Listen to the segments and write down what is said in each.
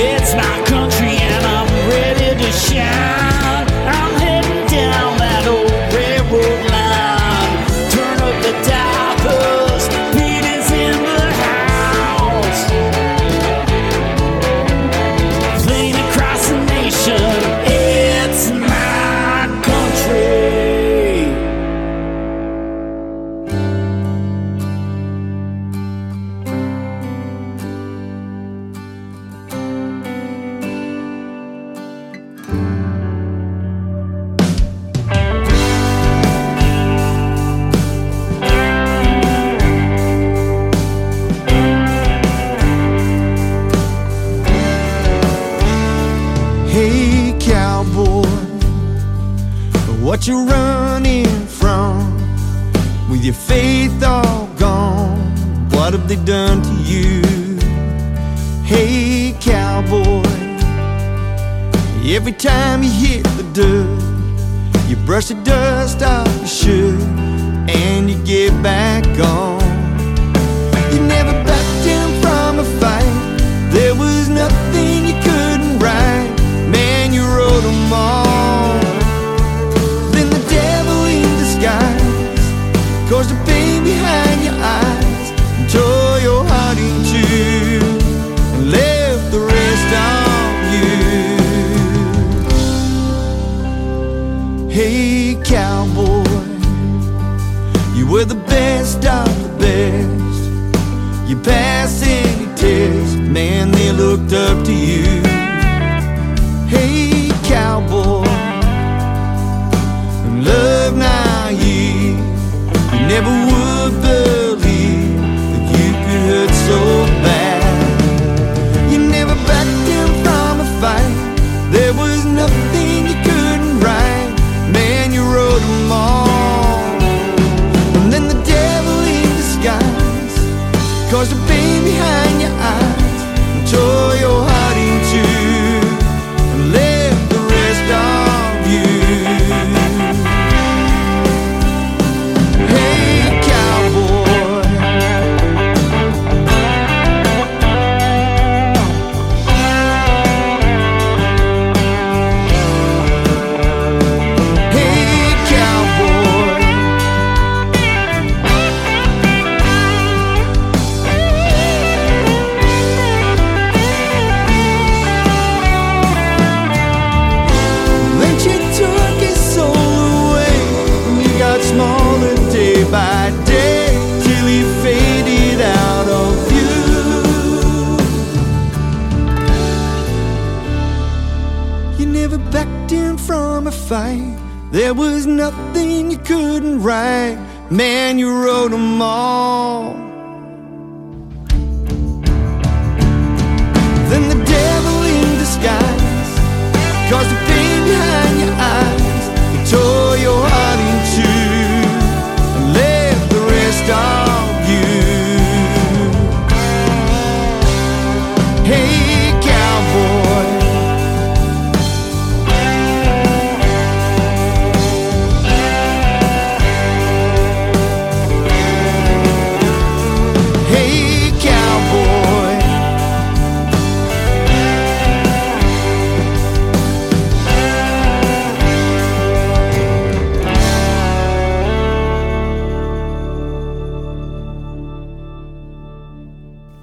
It's my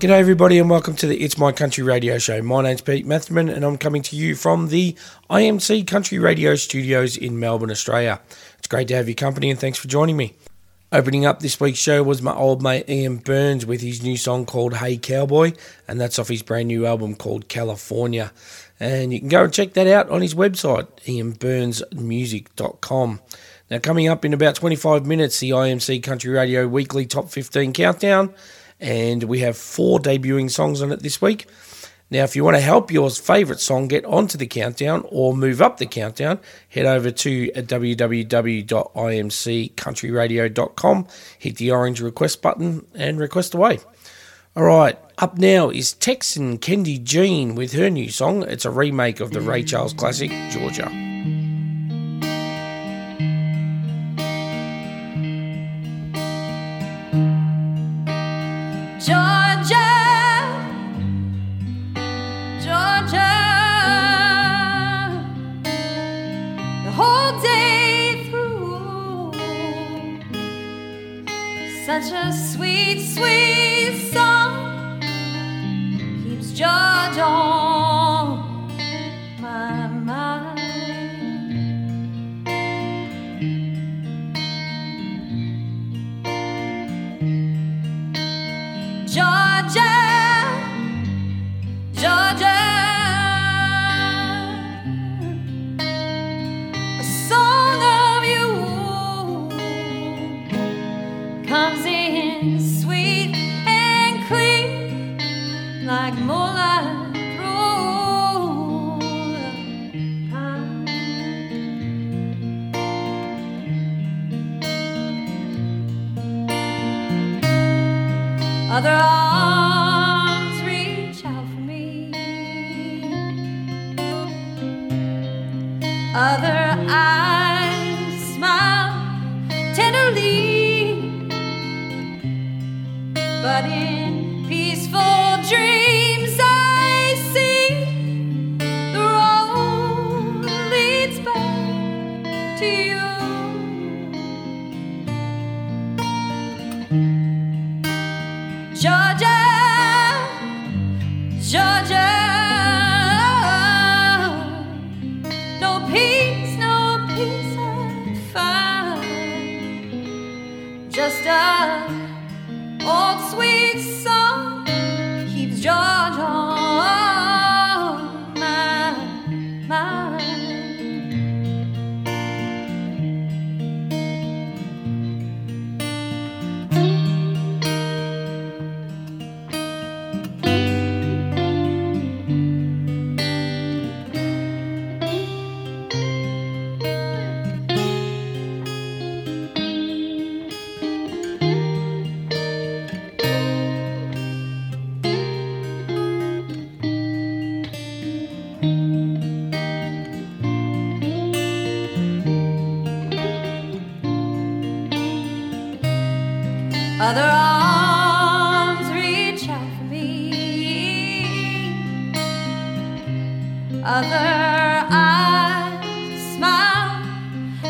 G'day, everybody, and welcome to the It's My Country Radio Show. My name's Pete Methman, and I'm coming to you from the IMC Country Radio Studios in Melbourne, Australia. It's great to have your company, and thanks for joining me. Opening up this week's show was my old mate Ian Burns with his new song called Hey Cowboy, and that's off his brand new album called California. And you can go and check that out on his website, ianburnsmusic.com. Now, coming up in about 25 minutes, the IMC Country Radio Weekly Top 15 Countdown, and we have four debuting songs on it this week. Now, if you want to help your favourite song get onto the countdown or move up the countdown, head over to www.imccountryradio.com, hit the orange request button, and request away. All right, up now is Texan Kendi Jean with her new song. It's a remake of the Ray Charles classic, Georgia. Such a sweet, sweet song keeps George on my mind. Georgia, Georgia, Other arms reach out for me. Other eyes smile tenderly. But in peaceful dreams, Other arms reach out for me. Other eyes smile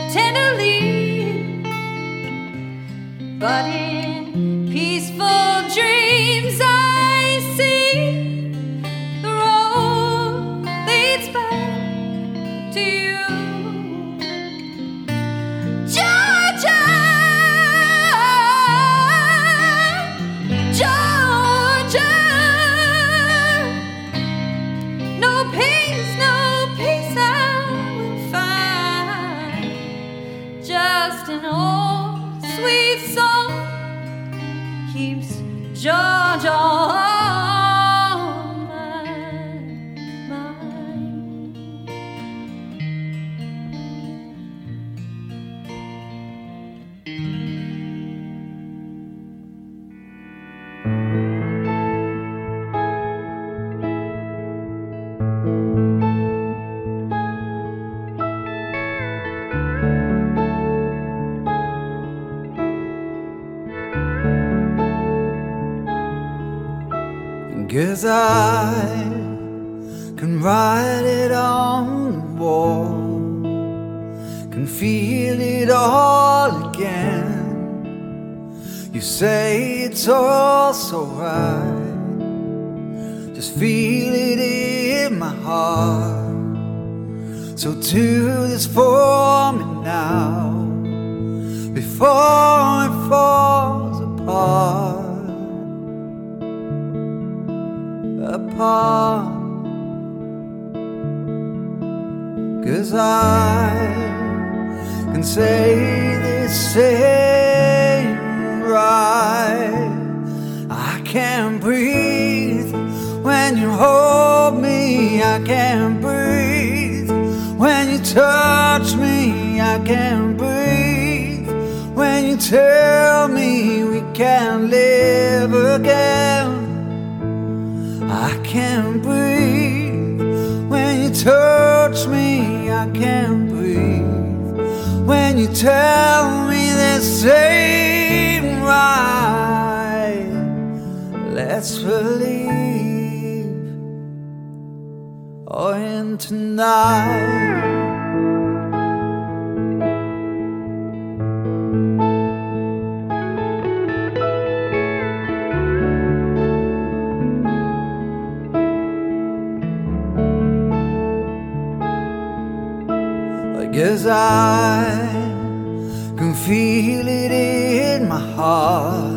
tenderly. But all so right, just feel it in my heart. So do this for me now, before it falls apart apart. Cause I can say this same right. Can't breathe when you hold me. I can't breathe when you touch me. I can't breathe when you tell me we can't live again. I can't breathe when you touch me. I can't breathe when you tell me this ain't right let's believe oh in tonight I guess I can feel it in my heart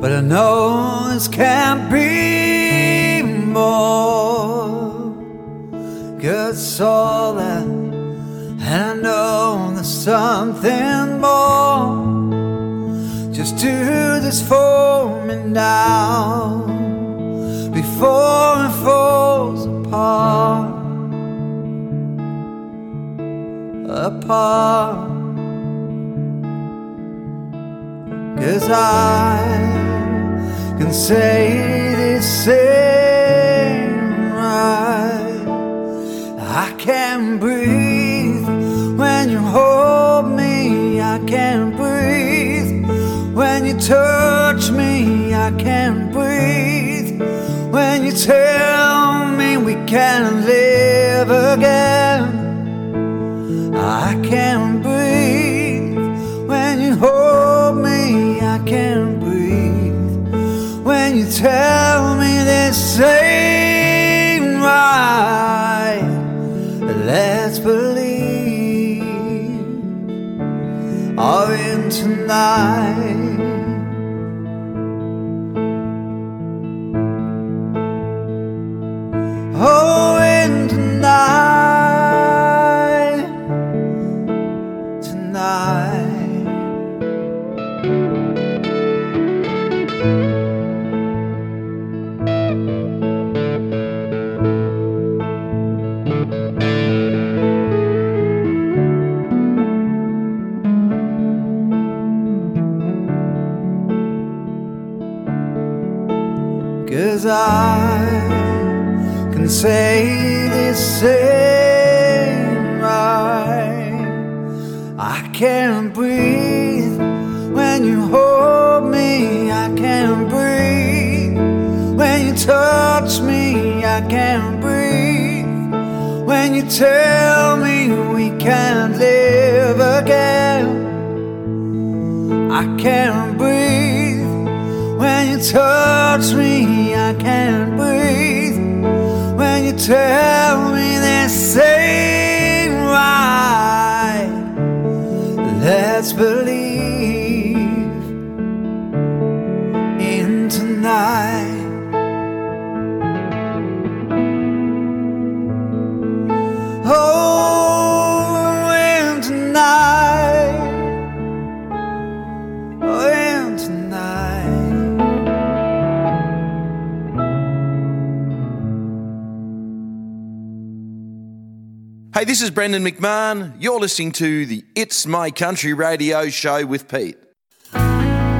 but I know this can't be more. Cause all that, and I know there's something more. Just do this forming down before it falls apart apart. Cause I can say this ain't right. I can't breathe when you hold me. I can't breathe when you touch me. I can't breathe when you tell me we can live again. I can't breathe when you hold tell me this ain't right. Let's believe all in tonight. I can say this ain't right. I can't breathe when you hold me. I can't breathe when you touch me. I can't breathe when you tell me we can't live again. I can't touch me. I can't breathe when you tell me this ain't right. Let's believe Hey, this is Brendan McMahon. You're listening to the It's My Country radio show with Pete. I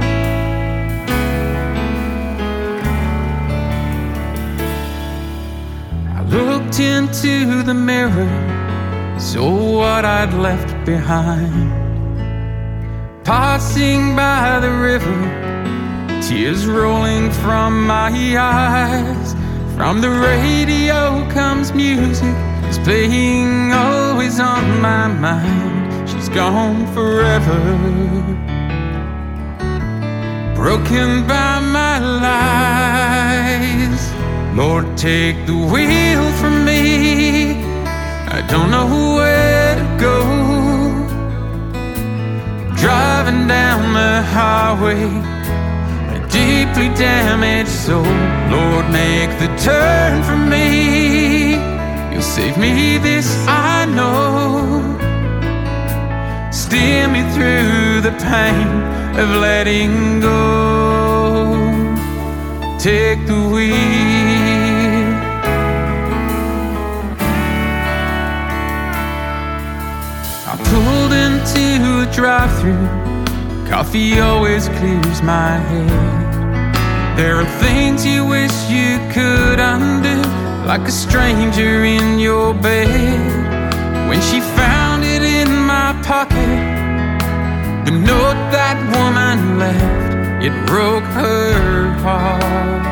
looked into the mirror, saw what I'd left behind. Passing by the river, tears rolling from my eyes. From the radio comes music, it's playing always on my mind. She's gone forever broken by my lies. Lord, take the wheel from me. I don't know where to go. Driving down the highway, a deeply damaged soul. Lord, make the turn for me. You'll save me, this I know steer me through the pain of letting go. Take the wheel. I pulled into a drive through. Coffee always clears my head. There are things you wish you could undo, like a stranger in your bed. When she found it in my pocket, the note that woman left, it broke her heart.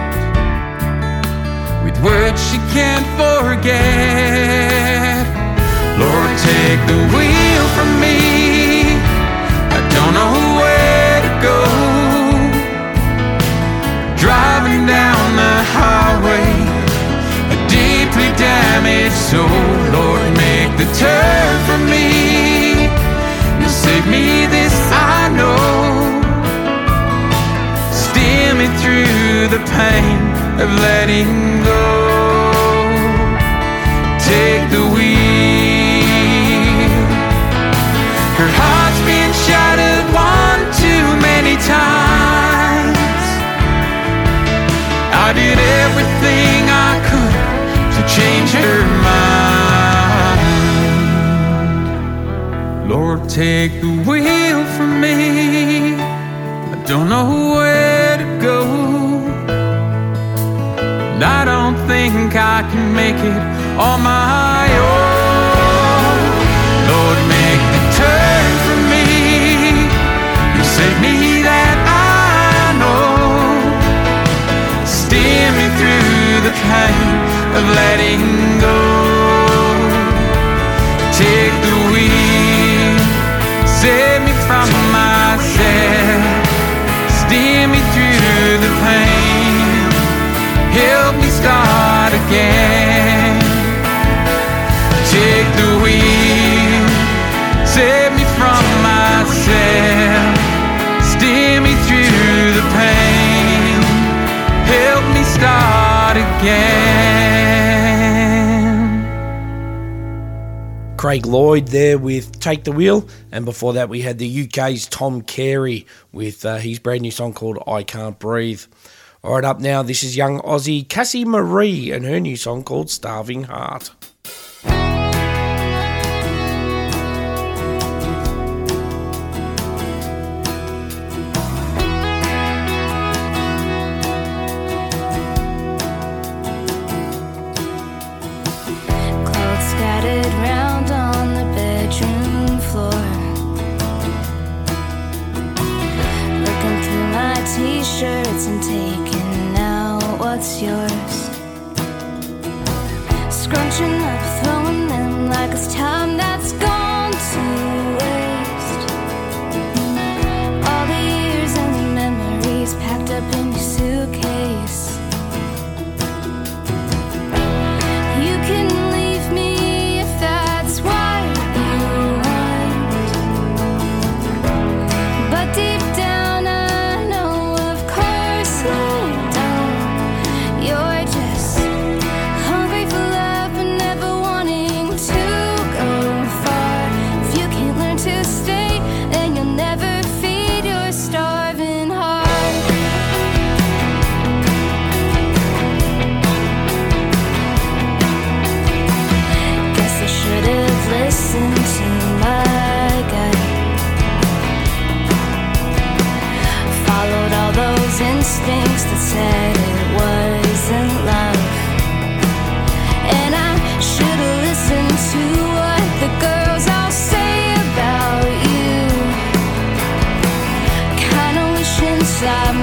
With words she can't forget. Lord, take the wheel from me. So, Lord, make the turn for me. You save me, this I know. Steer me through the pain of letting go. Take the wheel. Her heart's been shattered one too many times. I did everything I could change her mind. Lord, take the wheel from me. I don't know where to go. And I don't think I can make it on my own. Lord, make the turn for me. You save me that I know. Steer me through the pain of letting go. Take the wheel, save me from myself. Steer me through the pain, help me start again. Take the wheel, save me from myself. Steer me through the pain, help me start again. Craig Lloyd there with Take the Wheel, and before that we had the UK's Tom Cary with uh, his brand new song called I Can't Breathe. All right, up now, this is young Aussie Cassi Marie and her new song called Starving Heart.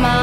My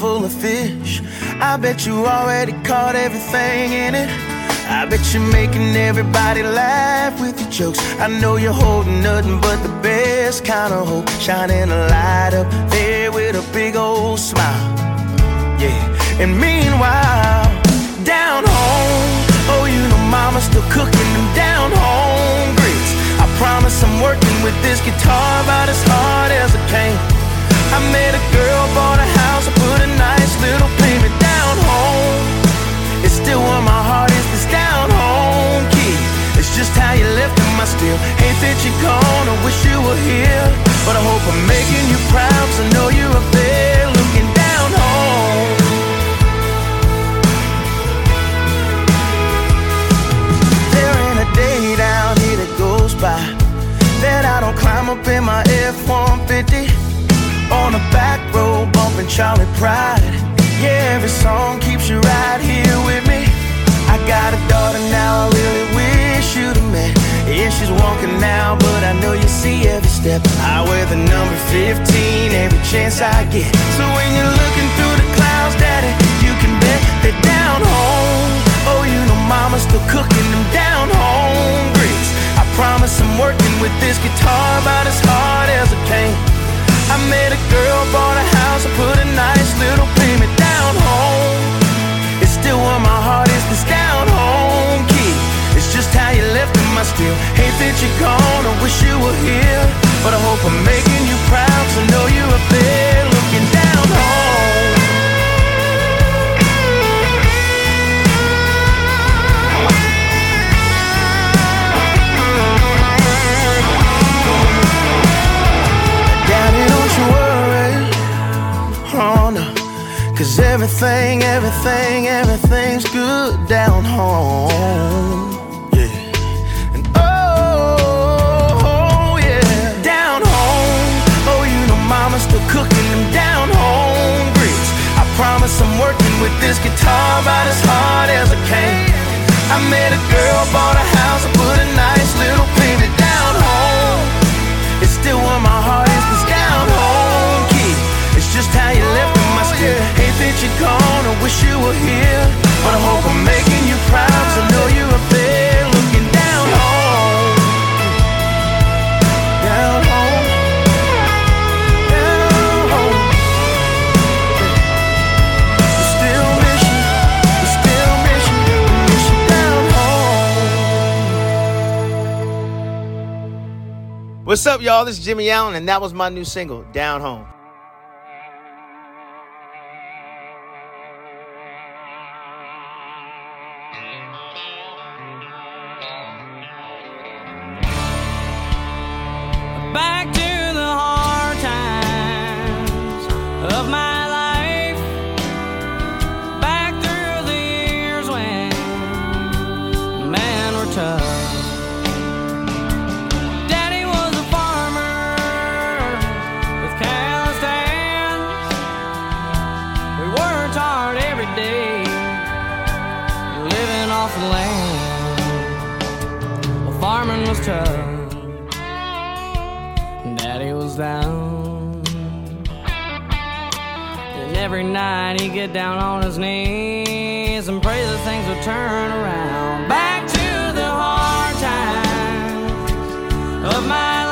full of fish, I bet you already caught everything in it. I bet you're making everybody laugh with your jokes. I know you're holding nothing but the best kind of hope. Shining a light up there with a big old smile. Yeah, and meanwhile, down home, oh, you know mama's still cooking them down home grits. I promise I'm working with this guitar about as hard as I can. I met a girl, bought a house, put a nice little payment down home. It's still where my heart is, this down home key. It's just how you left I still hate that you're gone. I wish you were here, but I hope I'm making you proud. I know you're up there looking down home. There ain't a day down here that goes by that I don't climb up in my F-150 on the back road bumping Charley Pride. Yeah, every song keeps you right here with me. I got a daughter now, I really wish you'd have met. Yeah, she's walking now, but I know you see every step. I wear the number 15 every chance I get. So when you're looking through the clouds, Daddy, you can bet that down home. Oh, you know mama's still cooking them down home grits. I promise I'm working with this guitar about as hard as I can. I met a girl, bought a house, I put a nice little payment down home. It's still where my heart is, this down home key. It's just how you left him, I still hate that you're gone. I wish you were here, but I hope I'm making you proud, I know you're up there looking down home. Cause everything, everything, everything's good down home. Yeah. And oh, oh, yeah. Down home. Oh, you know mama's still cooking them down home grits. I promise I'm working with this guitar about as hard as I can. I met a girl, bought a house, I put a nice little payment down home. It's still where my heart is, this down home key. It's just how you left him, oh, I still hate that you're gone. I wish you were here, but I hope I'm making you proud. know you're there looking down home. Down home. Down home. Still miss you. Still miss you. Miss you down home. What's up, y'all? This is Jimmie Allen, and that was my new single, Down Home. Of my life. Back through the years when men were tough. Daddy was a farmer with calloused hands. We worked hard every day, living off the land. Farming was tough. Daddy was down. Every night he'd get down on his knees and pray that things would turn around. Back to the hard times of my life.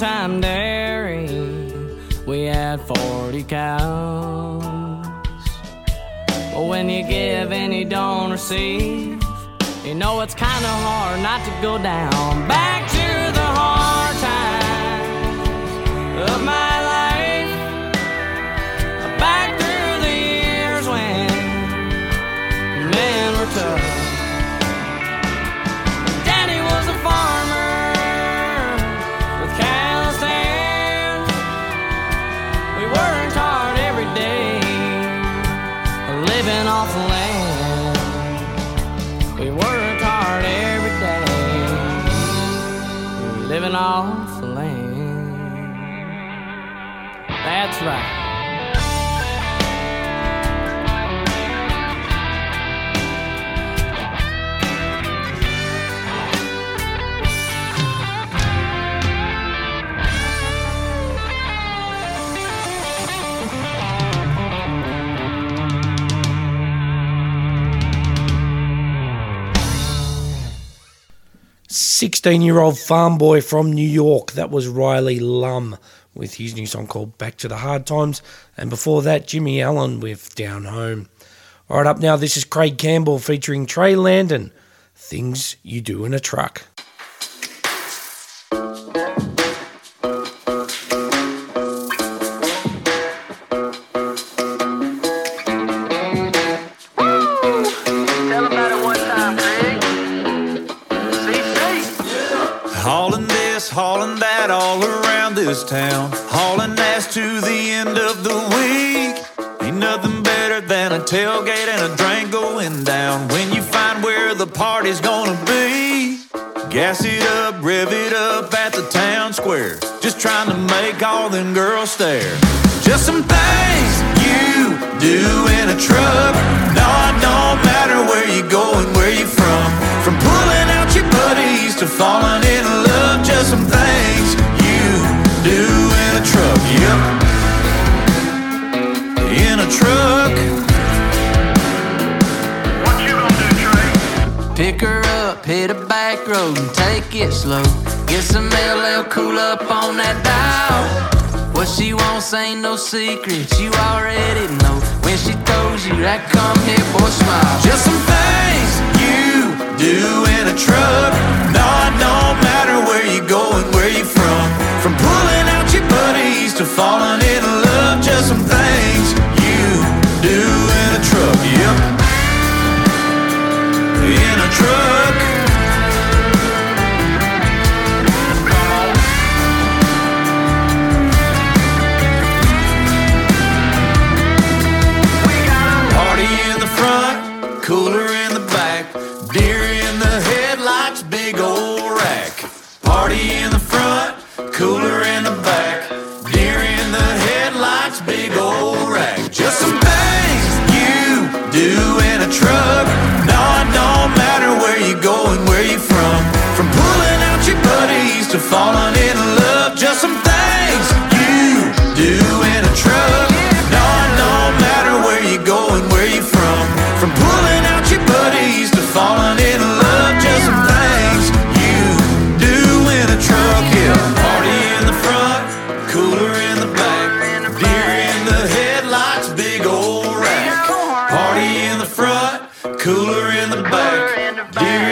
Time dairy. We had 40 cows. But when you give and you don't receive. You know it's kinda hard not to go down back to the hard times of my Sixteen-year-old farm boy from New York. That was Rylee Lum with his new song called "Back to the Hard Times," and before that, Jimmie Allen with "Down Home." All right, up now. This is Craig Campbell featuring Trea Landon. Things you do in a truck. This town. Hauling ass to the end of the week. Ain't nothing better than a tailgate and a drink going down. When you find where the party's gonna be. Gas it up, rev it up at the town square. Just trying to make all them girls stare. Just some things you do in a truck. No, it don't matter where you going, where you from. From pulling out your buddies to falling in Pick her up, hit a back road and take it slow. Get some LL cool up on that dial. What she wants ain't no secret, you already know. When she throws you that come here, boy, smile. Just some things you do in a truck. No, it don't matter where you going, where you from. From pulling out your buddies to falling in love. Just some things you do in a truck. Yep. In falling in love. Just some things you do in a truck. No, don't matter where you're going, where you're from. From pulling out your buddies to falling in love. Just some things you do in a truck. Yeah, party in the front, cooler in the back, deer in the headlights, big old rack. Party in the front, cooler in the back, deer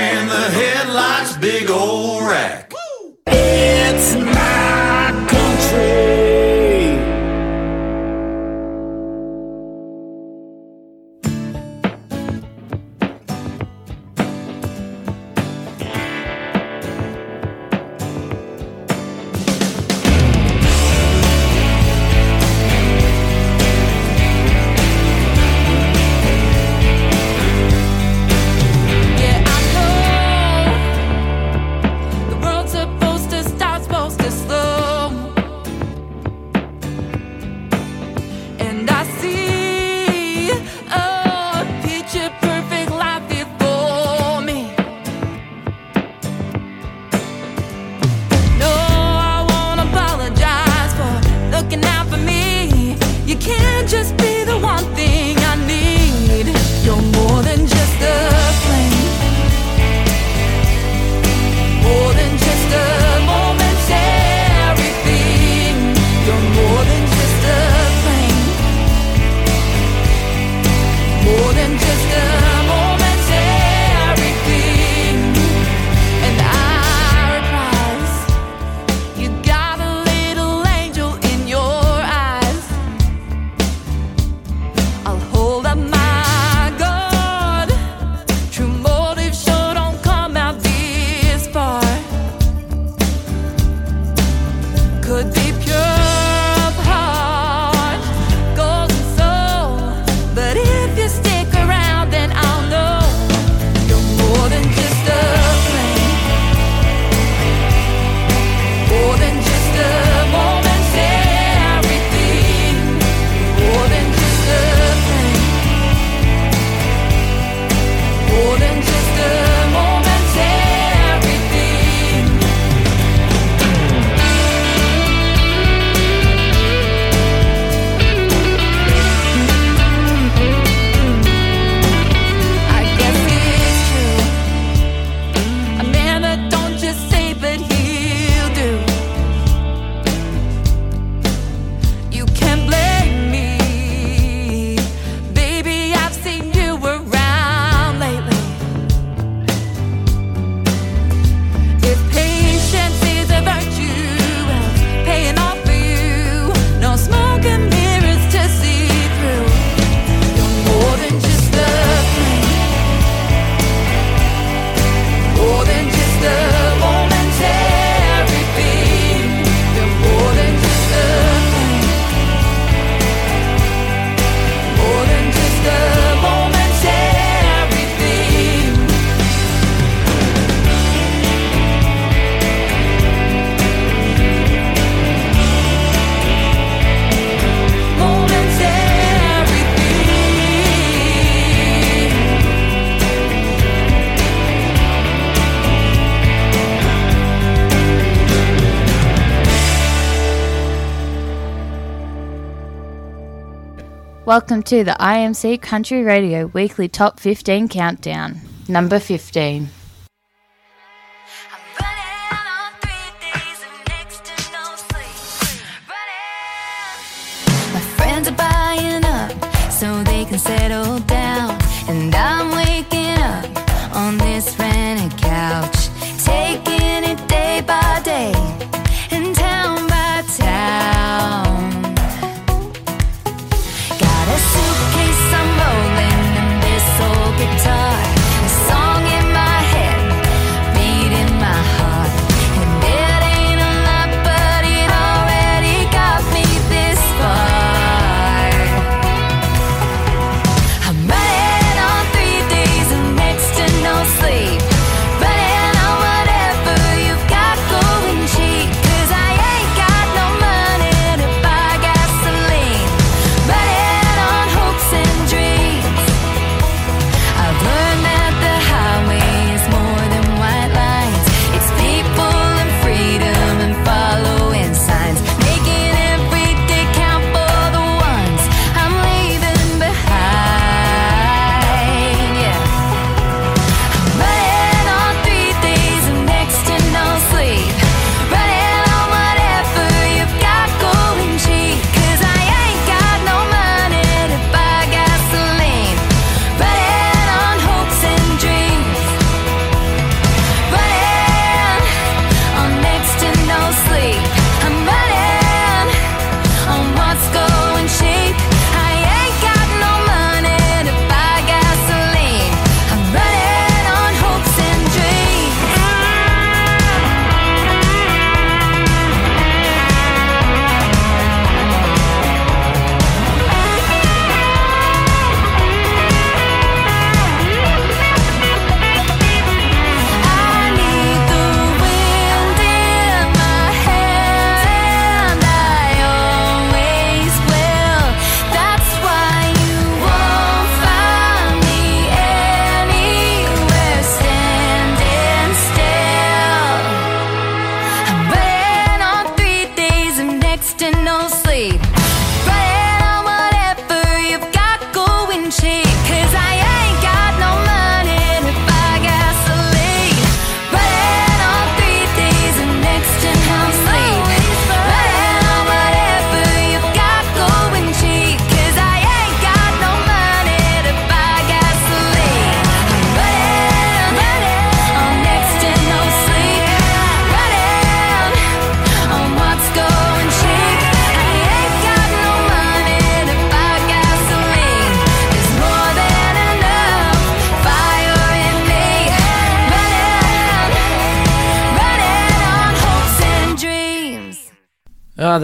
Welcome to the IMC Country Radio Weekly Top 15 Countdown. Number 15.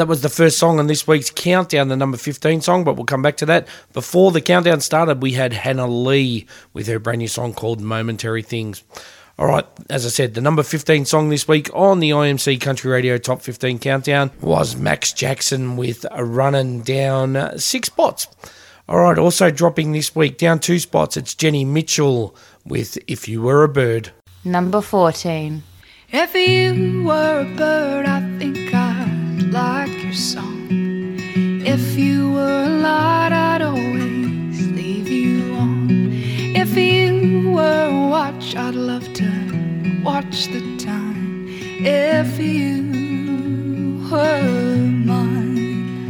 That was the first song on this week's countdown, the number 15 song, but we'll come back to that. Before the countdown started, we had Hannah Lee with her brand new song called Momentary Things. All right, as I said, the number 15 song this week on the IMC Country Radio Top 15 Countdown was Max Jackson with a running down six spots. All right, also dropping this week down two spots, it's Jenny Mitchell with If You Were a Bird. Number 14. If you were a bird, I think I'd like your song. If you were a light, I'd always leave you on. If you were a watch, I'd love to watch the time. If you were mine,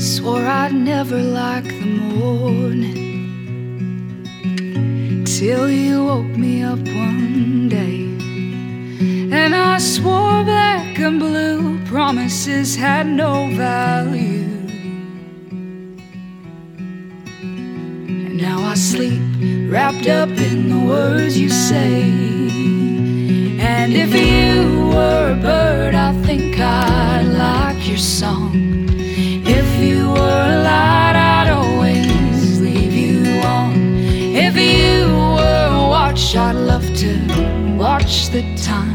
swore I'd never like the morning till you woke me up one And I swore black and blue promises had no value. And now I sleep wrapped up in the words you say. And if you were a bird, I think I'd like your song. If you were a light, I'd always leave you on. If you were a watch, I'd love to watch the time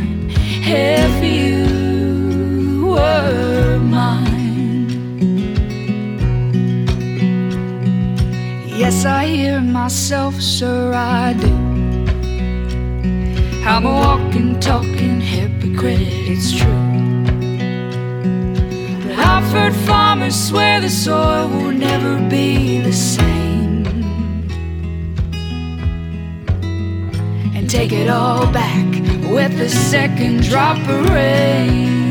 if you were mine. Yes, I hear myself, sir, I do. I'm a walking, talking hypocrite, it's true. But I've heard farmers swear the soil will never be the same. And take it all back with the second drop of rain.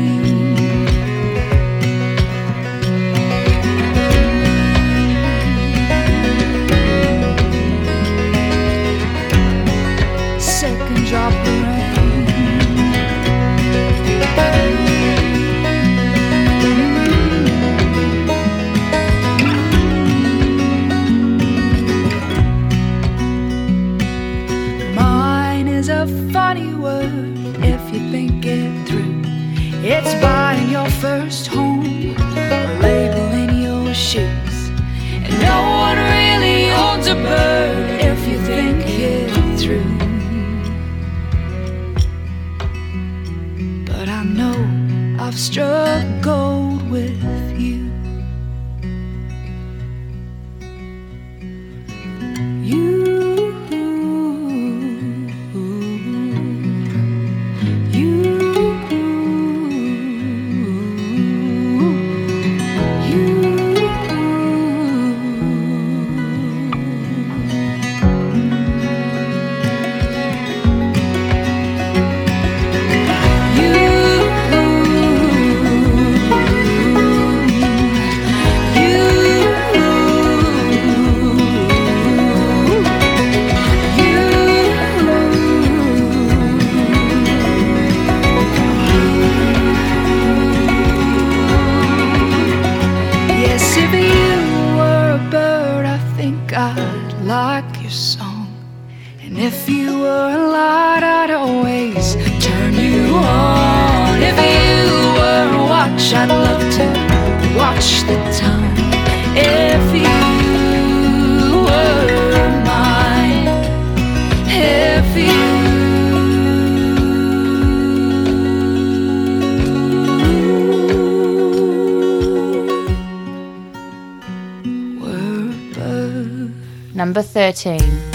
chain.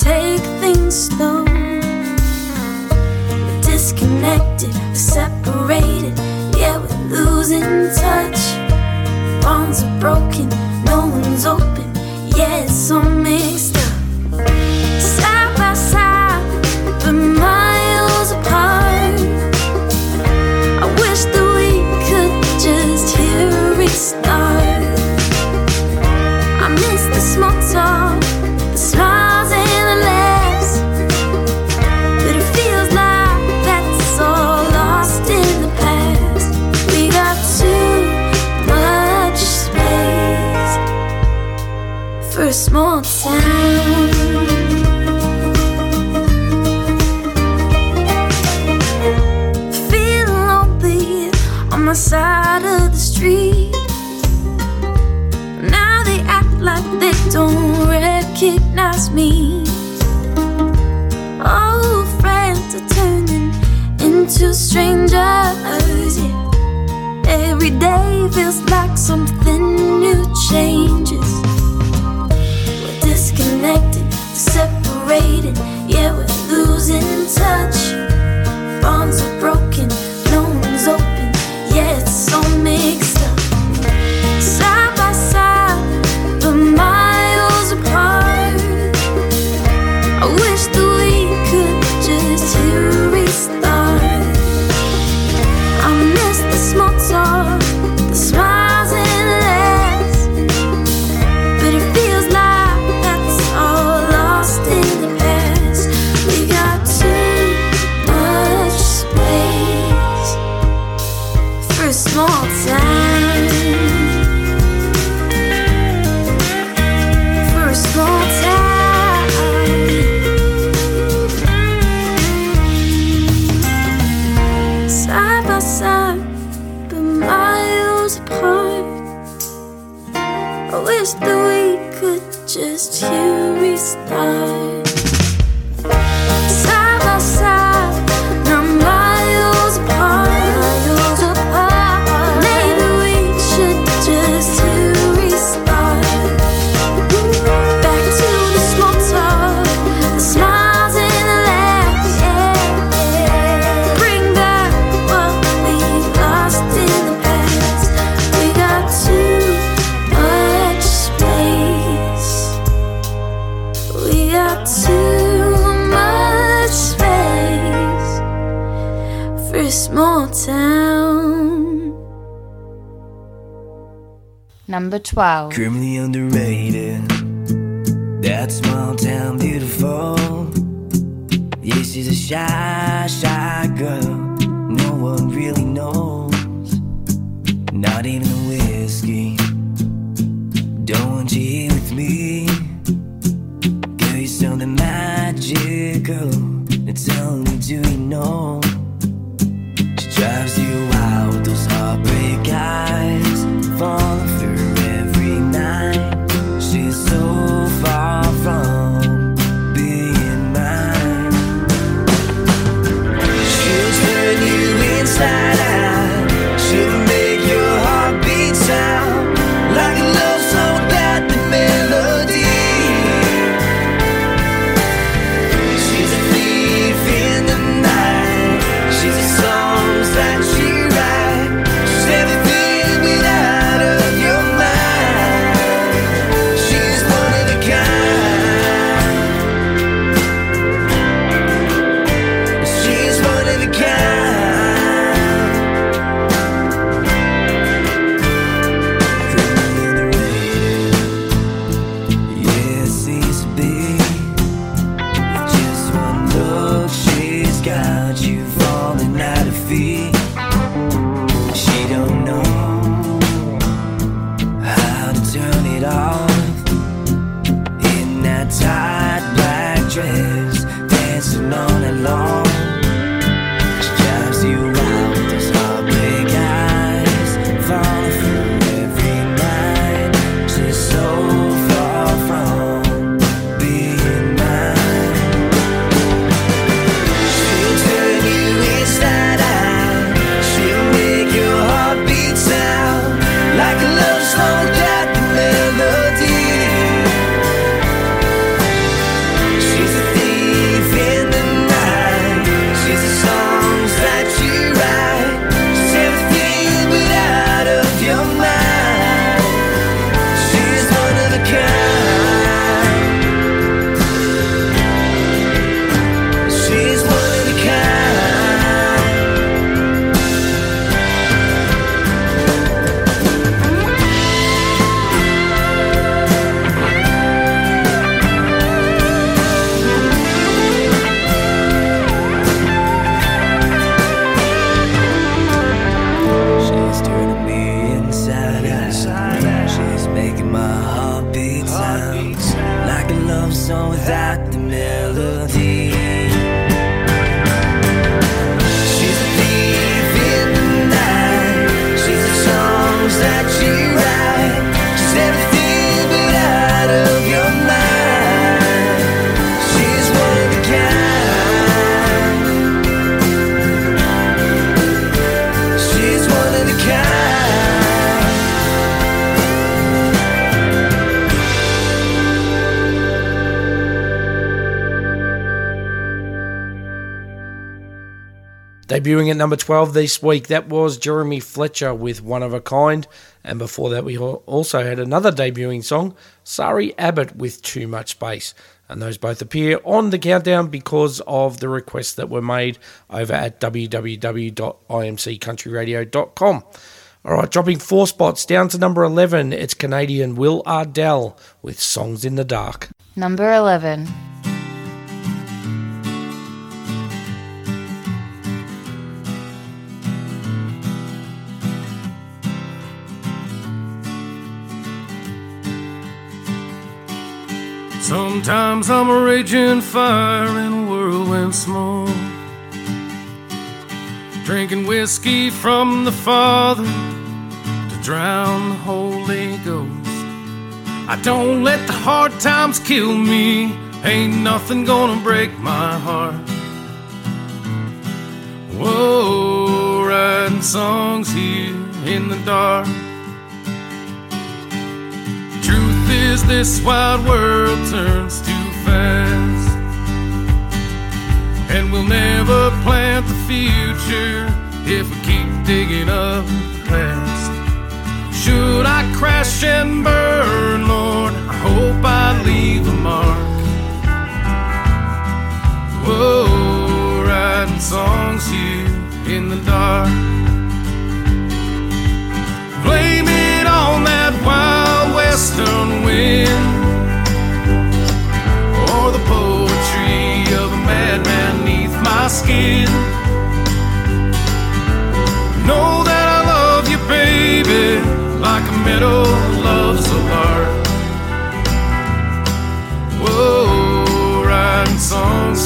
take things slow. We're disconnected, we're separated, yeah, we're losing touch. feels like 12. Criminally underrated. Debuting at number 12 this week, that was Jeremy Fletcher with One of a Kind. And before that, we also had another debuting song, Sari Abbott with Too Much Space. And those both appear on the countdown because of the requests that were made over at www.imccountryradio.com. All right, dropping four spots down to number 11, it's Canadian Will Ardell with Songs in the Dark. Number 11. Sometimes I'm a raging fire in a whirlwind smoke. Drinking whiskey from the Father to drown the Holy Ghost. I don't let the hard times kill me. Ain't nothing gonna break my heart. Whoa, writing songs here in the dark. Is, this wide world turns too fast. And we'll never plant the future if we keep digging up the past. Should I crash and burn, Lord? I hope I leave a mark. Whoa, writing songs here in the dark. Blame it on that wild western wind or the poetry of a madman neath my skin. Know that I love you, baby, like a meadow loves a lark. Whoa, writing songs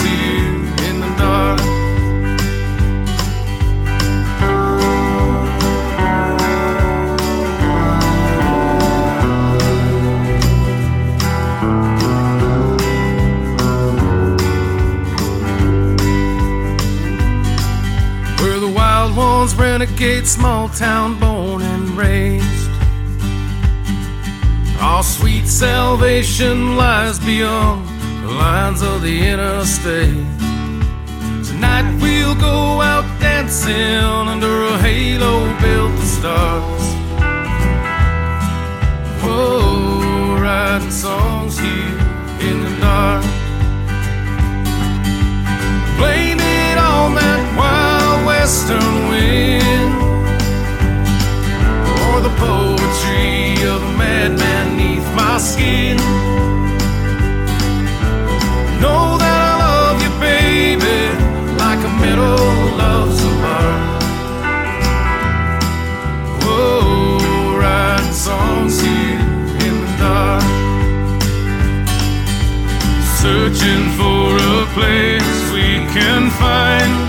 renegade, small town born and raised. Our sweet salvation lies beyond the lines of the interstate. Tonight we'll go out dancing under a halo built of stars. Whoa, writing songs here in the dark. Blame it on that wild western wind or the poetry of a madman neath my skin. Know that I love you, baby, like a meadow loves a lark. Whoa, writing songs here in the dark, searching for a place we can find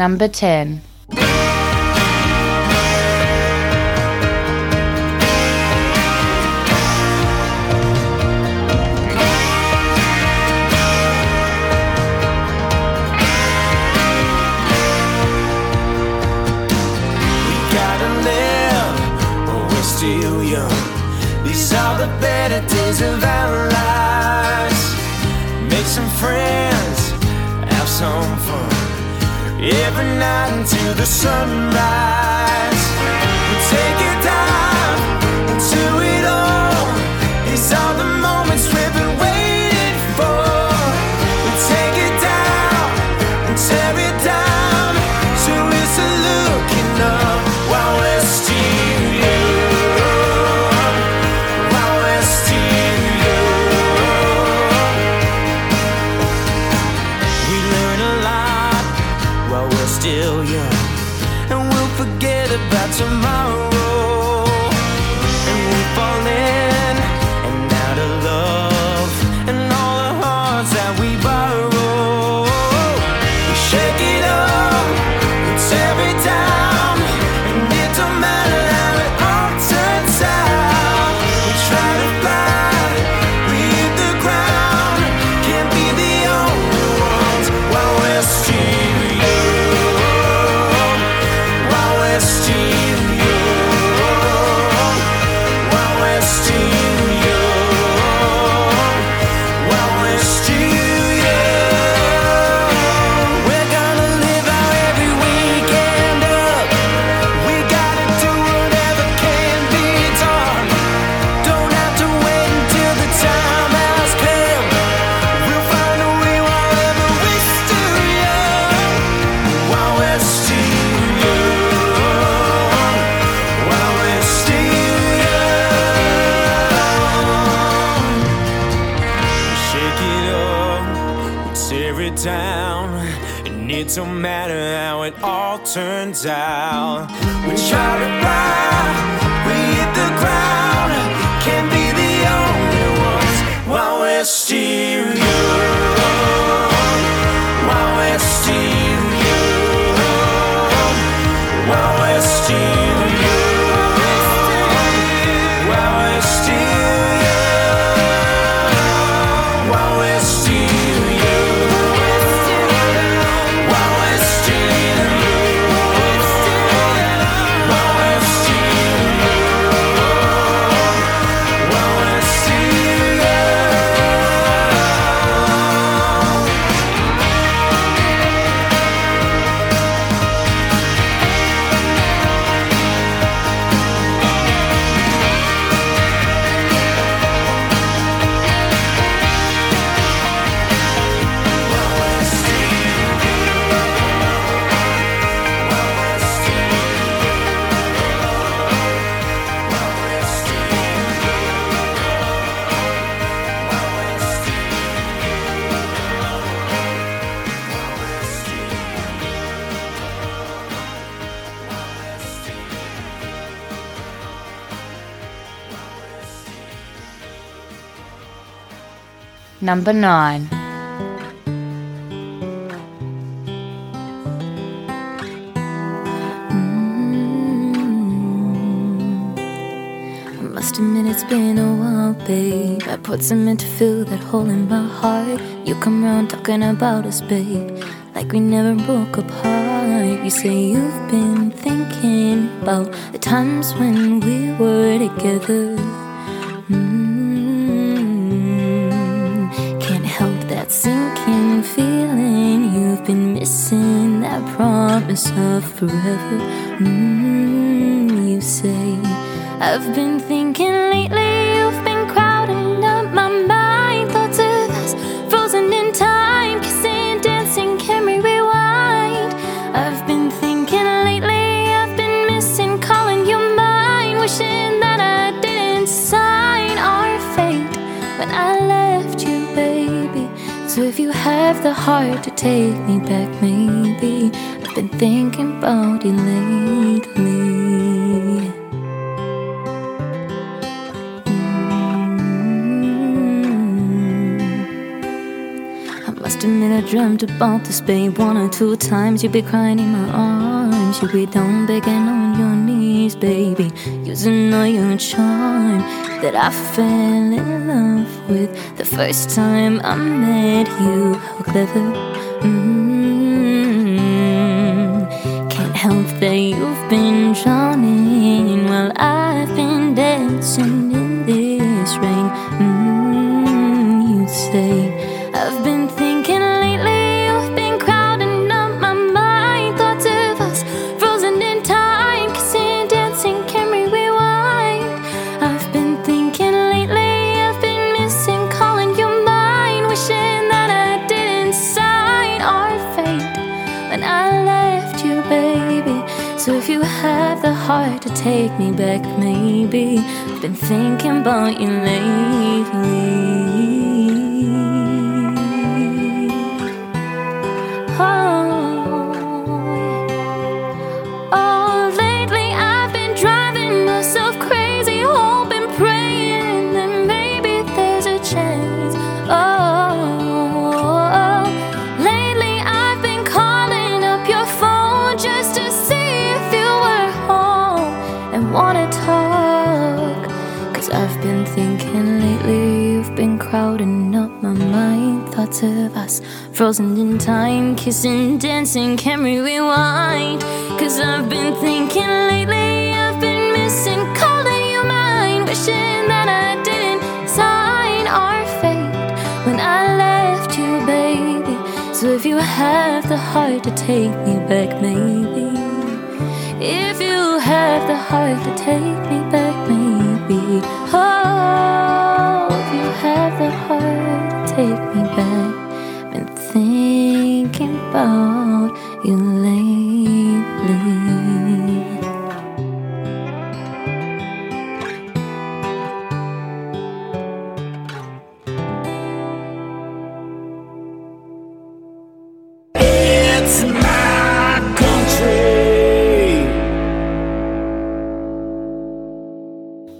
Number 10. gotta live while we're still young. These are the better days of our lives. Make some friends, have some fun. Every night until the sunrise. We take it down into it all. These are the out. Number 9. I must admit it's been a while, babe. I put some in to fill that hole in my heart. You come round talking about us, babe, like we never broke apart. You say you've been thinking about the times when we were together. Been missing that promise of forever. Mm, you say, I've been thinking have the heart to take me back, maybe I've been thinking about you lately. Mm-hmm. I must admit I dreamt about this, babe. One or two times you'd be crying in my arms. You'd be down begging on your knees, baby. Using all your charm that I fell in love with the first time I met you. How clever. Mm, can't help that you've been drowning while I've been dancing take me back, maybe been thinking about you lately. Thoughts of us frozen in time, kissing, dancing, can we rewind? Cause I've been thinking lately, I've been missing, calling you mine, wishing that I didn't sign our fate when I left you, baby. So if you have the heart to take me back, maybe. If you have the heart to take me back, maybe. Oh, if you have the heart about you lately. It's my country.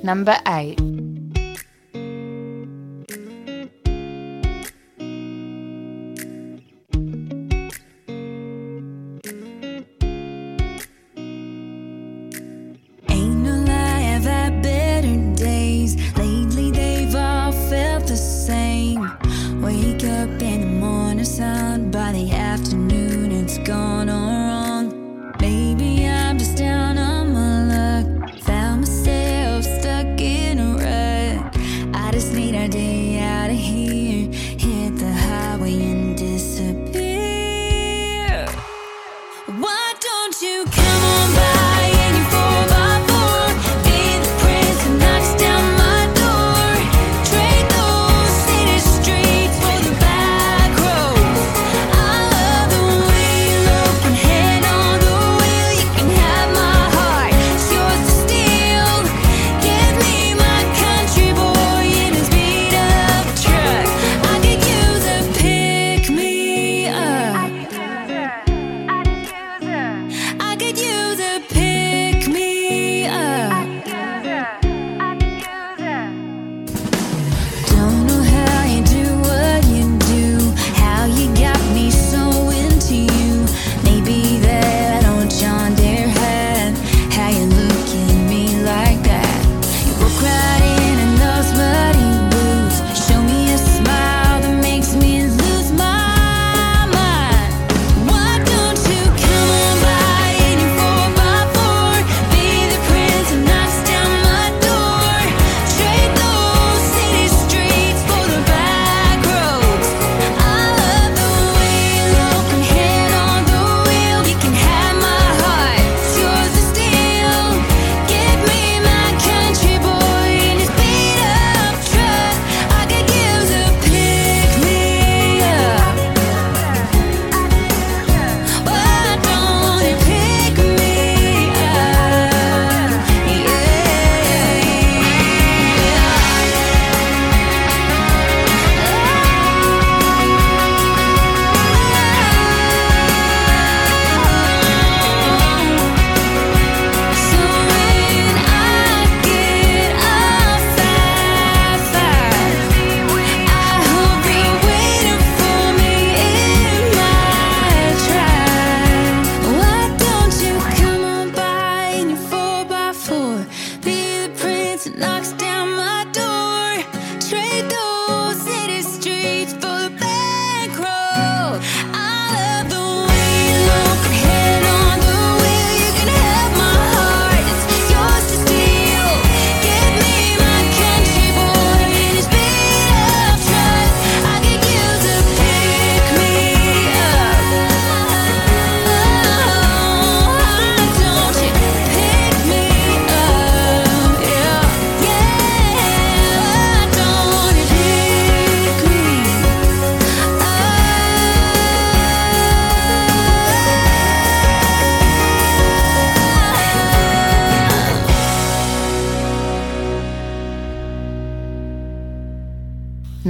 Number 8.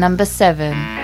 Number 7.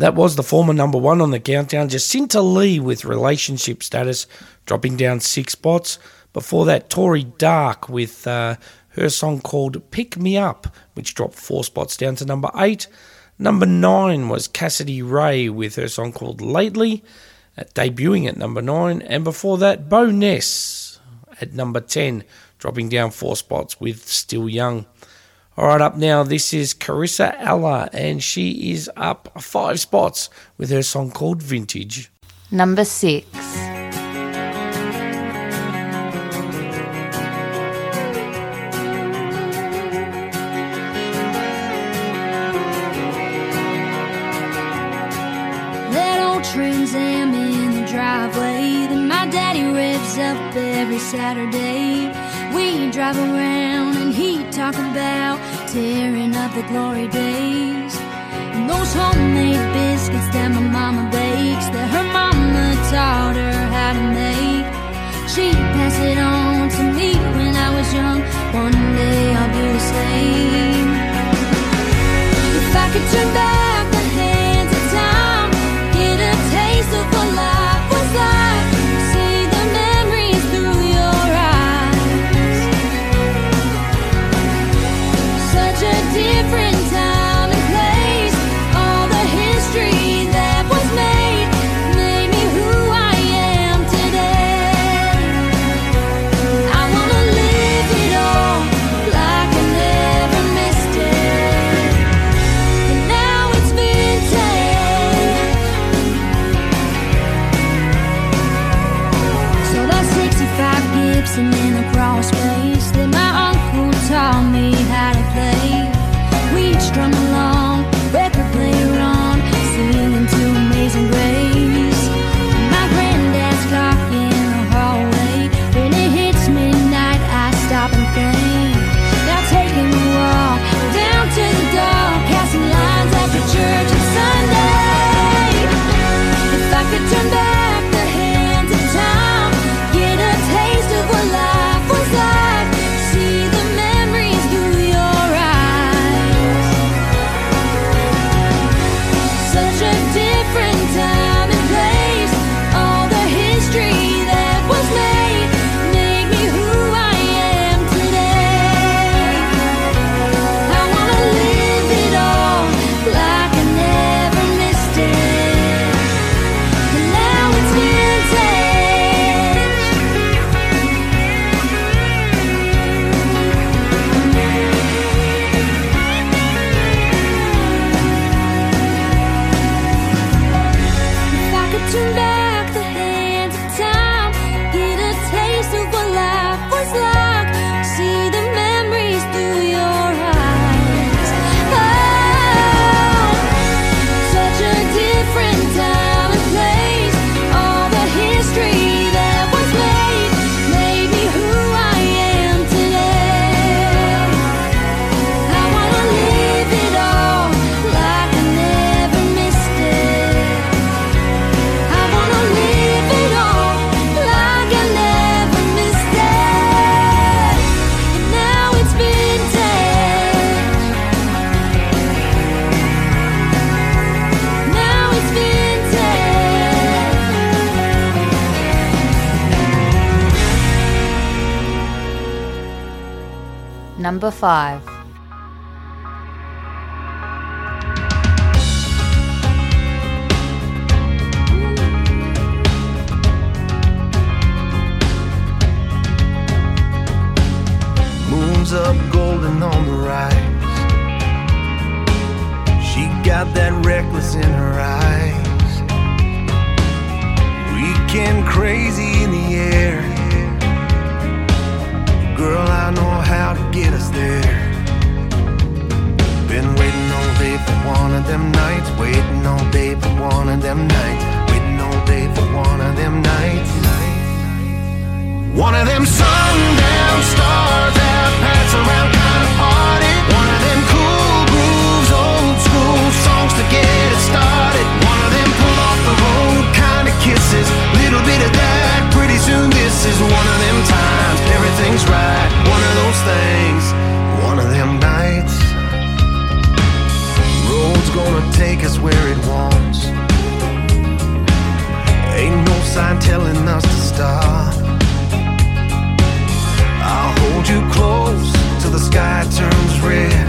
That was the former number one on the countdown, Jacynta'lee with relationship status, dropping down six spots. Before that, Tori Darke with uh, her song called Pick Me Up, which dropped four spots down to number eight. Number nine was Cassidy-Rae with her song called Lately, uh, debuting at number nine. And before that, Bo'Ness at number 10, dropping down four spots with Still Young. All right, up now, this is Karissa Ella, and she is up five spots with her song called Vintage. Number six. Trans Am in the driveway that my daddy revs up every Saturday. We drive around and he talking about tearing up the glory days. And those homemade biscuits that my mama bakes that her mama taught her how to make. She passed it on to me when I was young. One day I'll do the same. If I could turn back Number 5. Moon's up golden on the rise. She got that reckless in her eyes. Weekend crazy in the air. Girl, I know how to get us there. Been waiting all day for one of them nights. Waiting all day for one of them nights. Waiting all day for one of them nights. One of them sundown stars that pass around kind of party. One of them cool grooves, old school songs to get it started. One of them pull off the road kind of kisses little bit of that. Pretty soon this is one of them times. Everything's right. One of those things. One of them nights. Road's gonna take us where it wants. Ain't no sign telling us to stop. I'll hold you close till the sky turns red.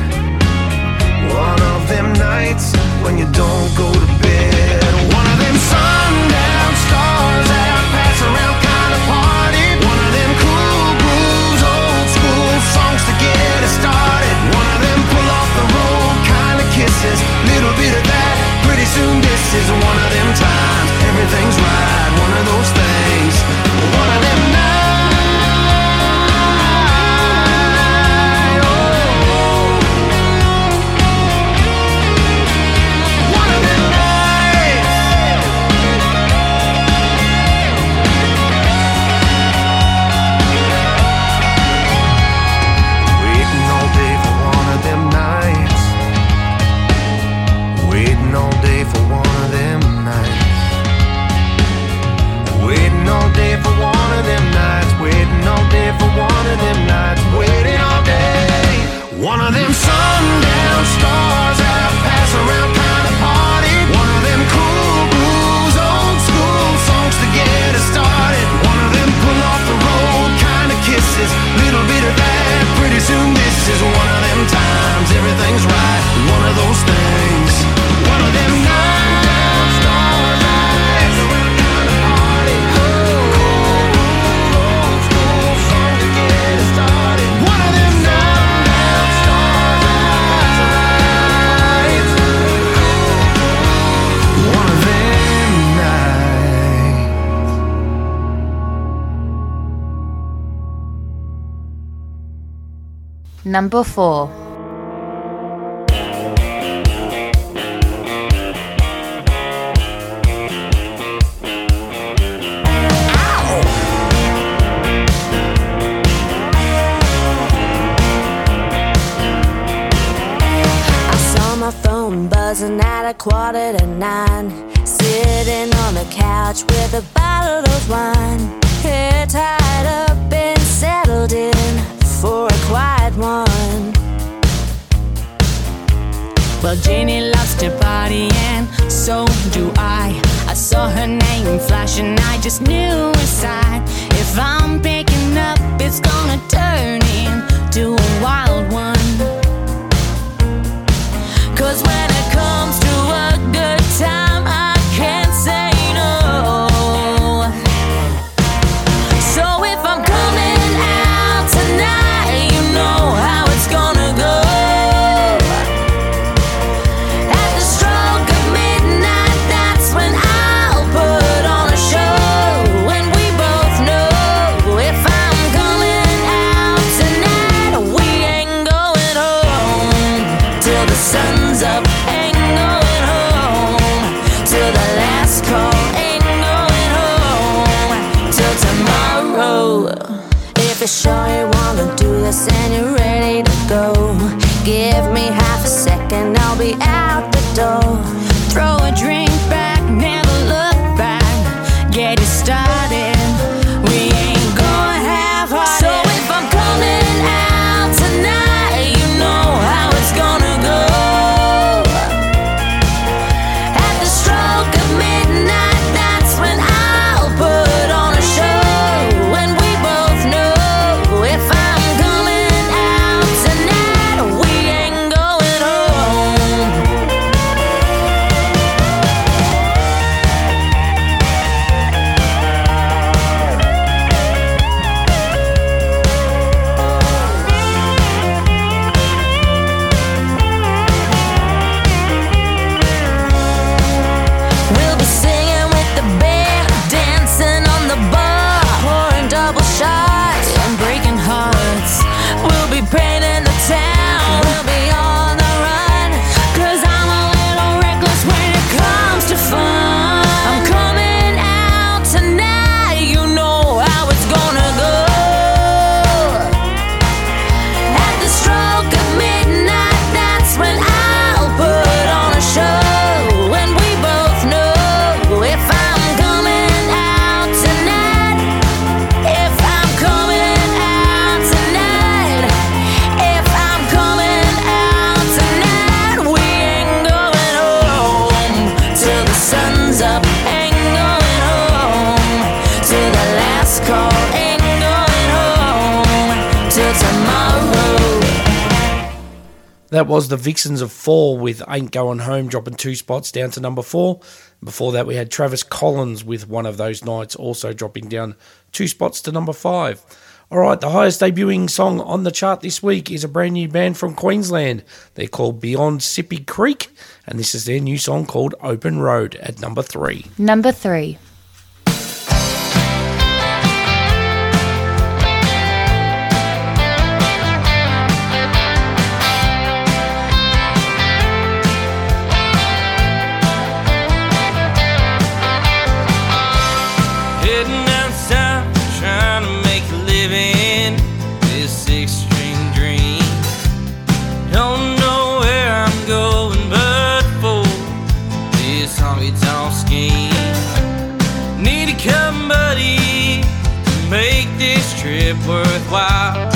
One of them nights when you don't go to bed. One of them songs. soon this is one of them times. Everything's right. Pretty soon this is one of them times. Everything's right. One of those things. Number four. Vixens of Fall with Ain't Going Home dropping two spots down to number four. Before that, we had Travis Collins with one of those nights also dropping down two spots to number five. All right, the highest debuting song on the chart this week is a brand new band from Queensland. They're called Beyond Sippy Creek, and this is their new song called Open Road at number three. Number three. worthwhile.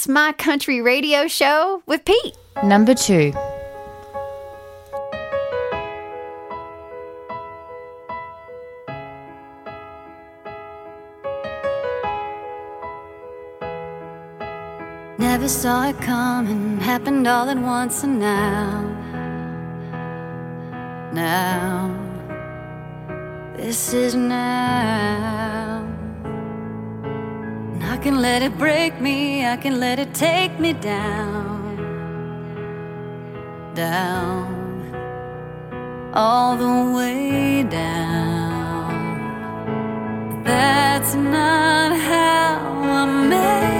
It's My Country Radio Show with Pete. Number two. Never saw it coming, happened all at once, and now, now, this is now can let it break me, I can let it take me down, down, all the way down. That's not how I'm made.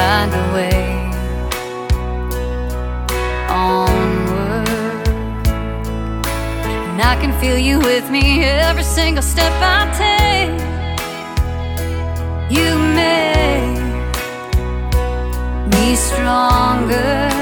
find a way onward. And I can feel you with me every single step I take. You make me stronger.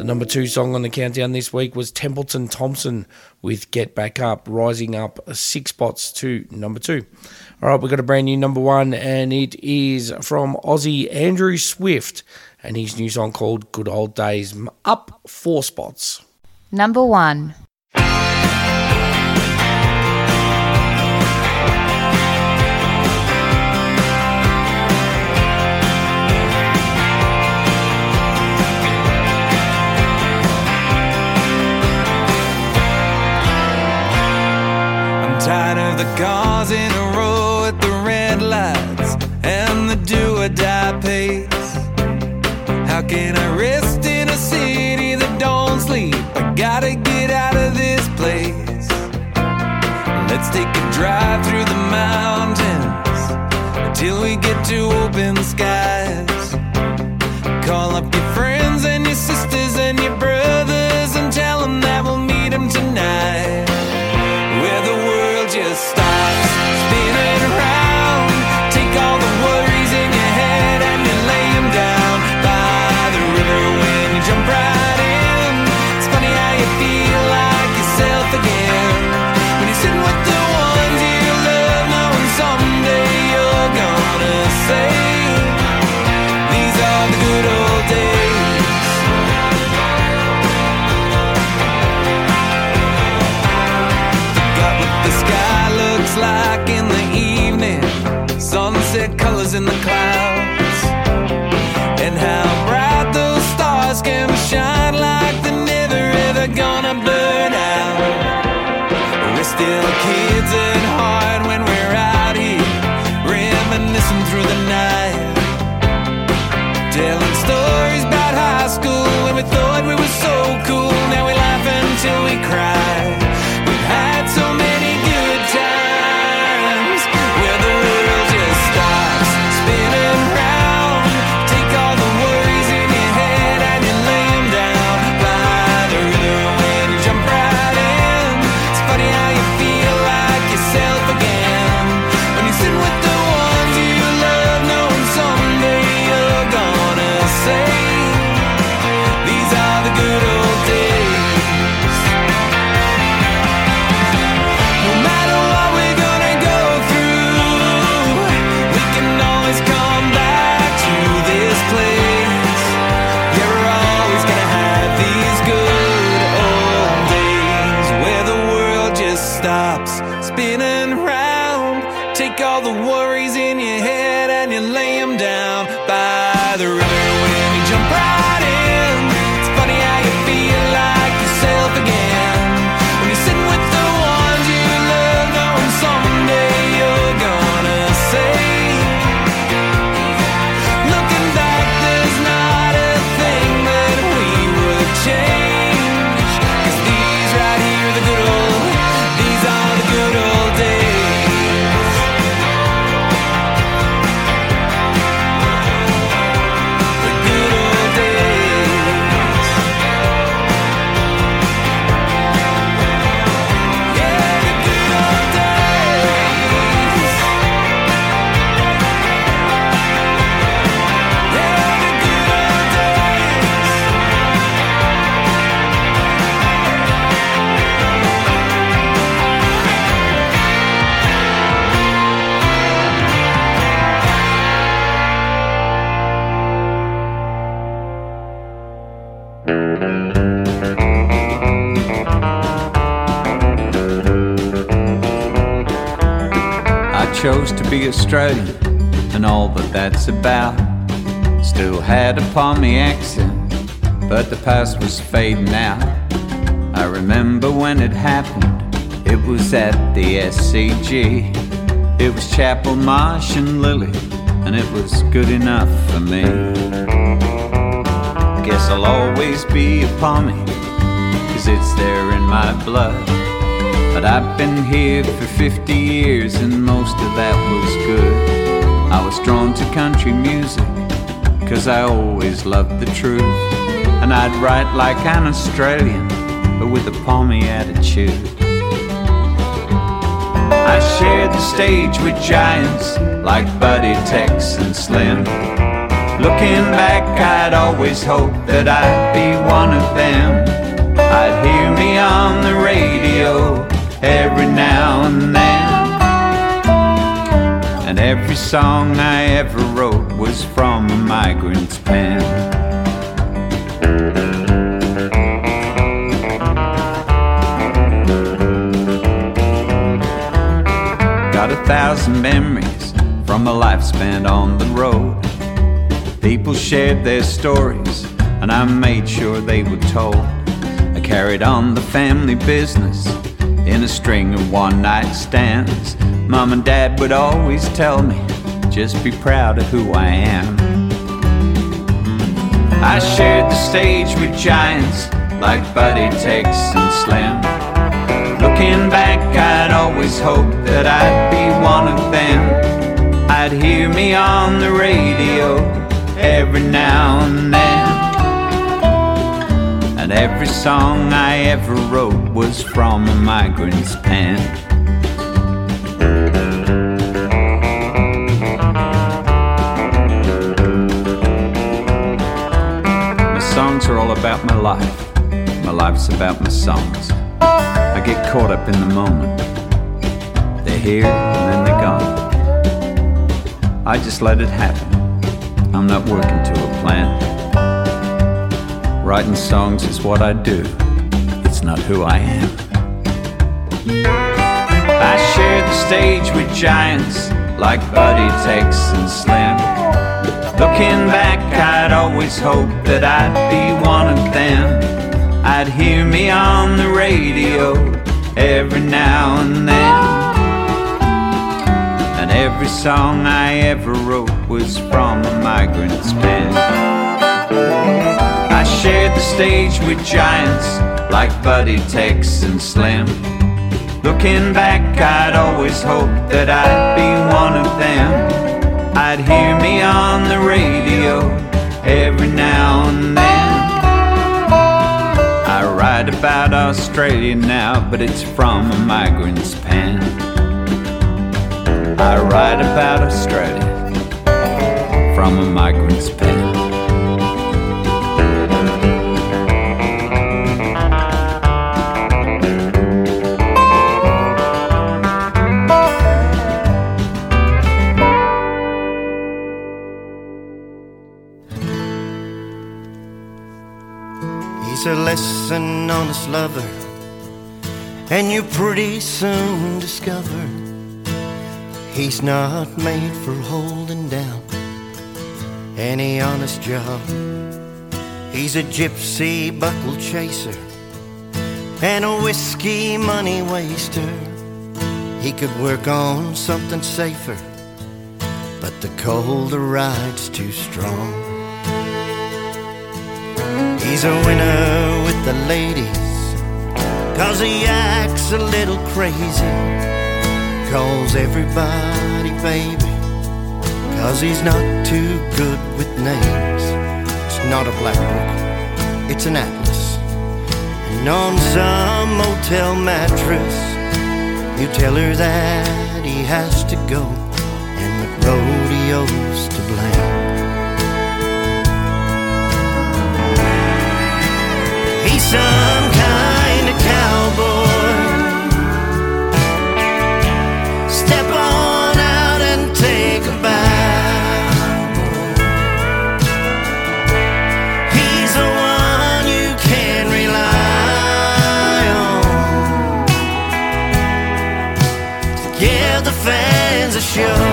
The number two song on the countdown this week was Templeton Thompson with Get Back Up, rising up six spots to number two. All right, we've got a brand new number one, and it is from Aussie Andrew Swift and his new song called Good Old Days, up four spots. Number one. Tired of the cars in a row at the red lights and the do or die pace. How can I rest in a city that don't sleep? I gotta get out of this place. Let's take a drive through the mountains until we get to open skies. Call up your in the clouds, that's about. Still had a Pommy accent, but the past was fading out. I remember when it happened, it was at the SCG. It was Chappell Marsh and Lillee, and it was good enough for me. Guess I'll always be a Pommy, cause it's there in my blood. But I've been here for 50 years and most of that was good. I was drawn to country music Cause I always loved the truth. And I'd write like an Australian, but with a Pommy attitude. I shared the stage with giants like Buddy, Tex, and Slim. Looking back, I'd always hoped that I'd be one of them. I'd hear me on the radio every now and then. Every song I ever wrote was from a migrant's pen. Got a thousand memories from a life spent on the road. People shared their stories, and I made sure they were told. I carried on the family business in a string of one night stands. Mom and dad would always tell me, just be proud of who I am. I shared the stage with giants like Buddy, Tex, and Slim. Looking back, I'd always hoped that I'd be one of them. I'd hear me on the radio every now and then. And every song I ever wrote was from a migrant's pen. About my life. My life's about my songs. I get caught up in the moment. They're here and then they're gone. I just let it happen. I'm not working to a plan. Writing songs is what I do, it's not who I am. I share the stage with giants like Buddy, Tex, and Slim. Looking back, I'd always hoped that I'd be one of them. I'd hear me on the radio every now and then. And every song I ever wrote was from a migrant's pen. I shared the stage with giants like Buddy, Tex, and Slim. Looking back, I'd always hoped that I'd be one of them. I'd hear me on the radio every now and then. I write about Australia now, but it's from a migrant's pen. I write about Australia from a migrant's a less honest lover, and you pretty soon discover he's not made for holding down any honest job. He's a gypsy buckle chaser and a whiskey money waster. He could work on something safer, but the colder ride's too strong. He's a winner with the ladies, cause he acts a little crazy. Calls everybody baby, cause he's not too good with names. It's not a black book, it's an atlas. And on some motel mattress, you tell her that he has to go, and the rodeo's to blame. He's some kind of cowboy. Step on out and take a bow. He's the one you can rely on to give the fans a show.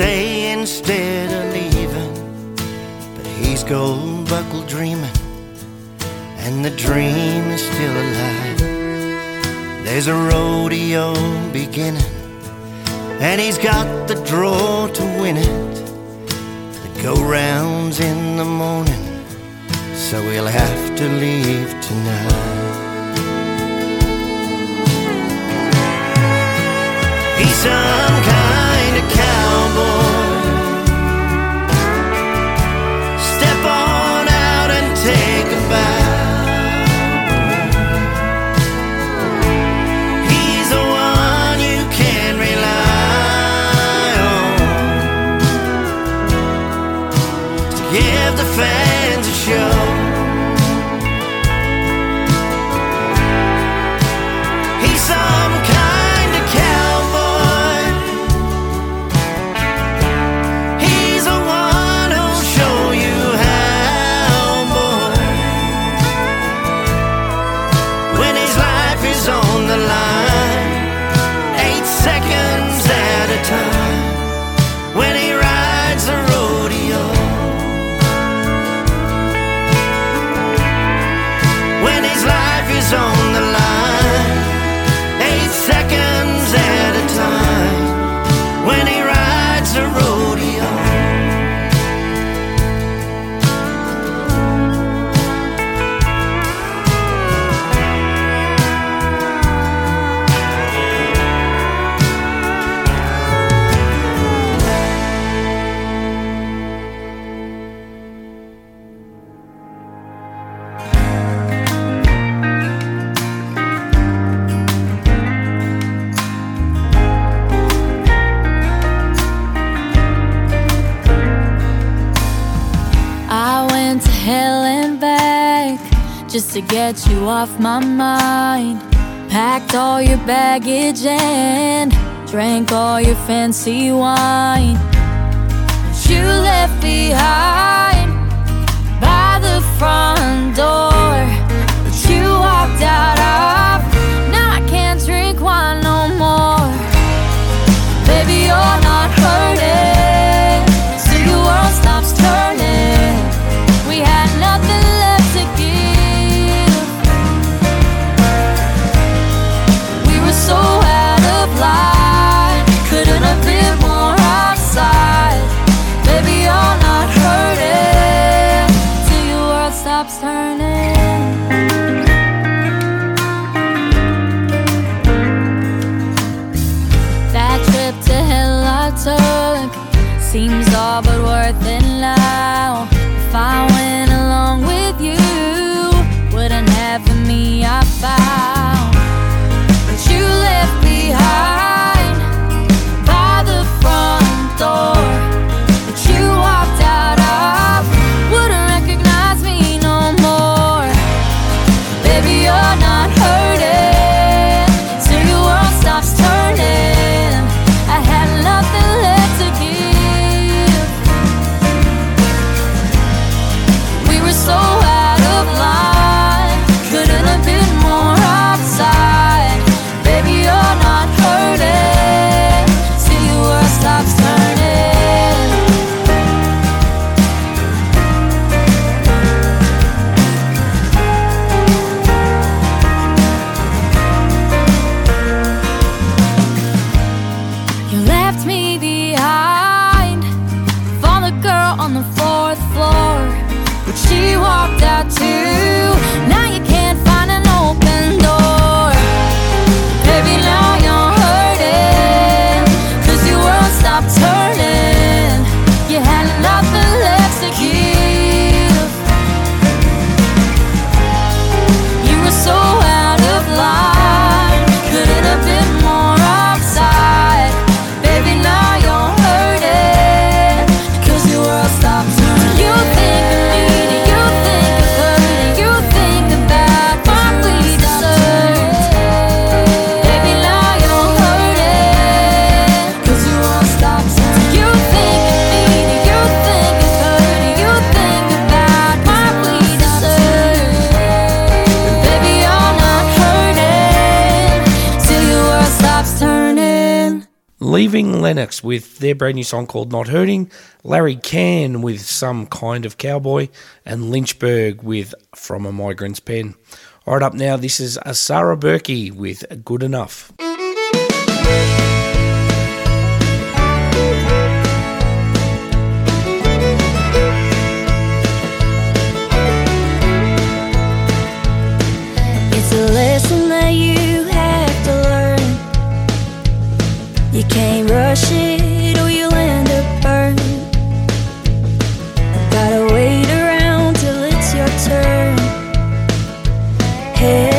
stay instead of leaving. But he's gold buckle dreaming, and the dream is still alive. There's a rodeo beginning, and he's got the draw to win it. The go rounds in the morning, so he'll have to leave tonight. He's some kind fans a show. off my mind. Packed all your baggage and drank all your fancy wine. But you left behind by the front door. But you walked out of. Now I can't drink wine no more. Baby, you're not hurting. but worth it now. If I Lennox with their brand new song called Not Hurting, Larry Cann with Some Kind of Cowboy, and Lynchburg with From a Migrant's Pen. All right, up now, this is uh, Asara Berki with Good Enough. can't rush it or you'll end up burned. Gotta wait around till it's your turn. Hey.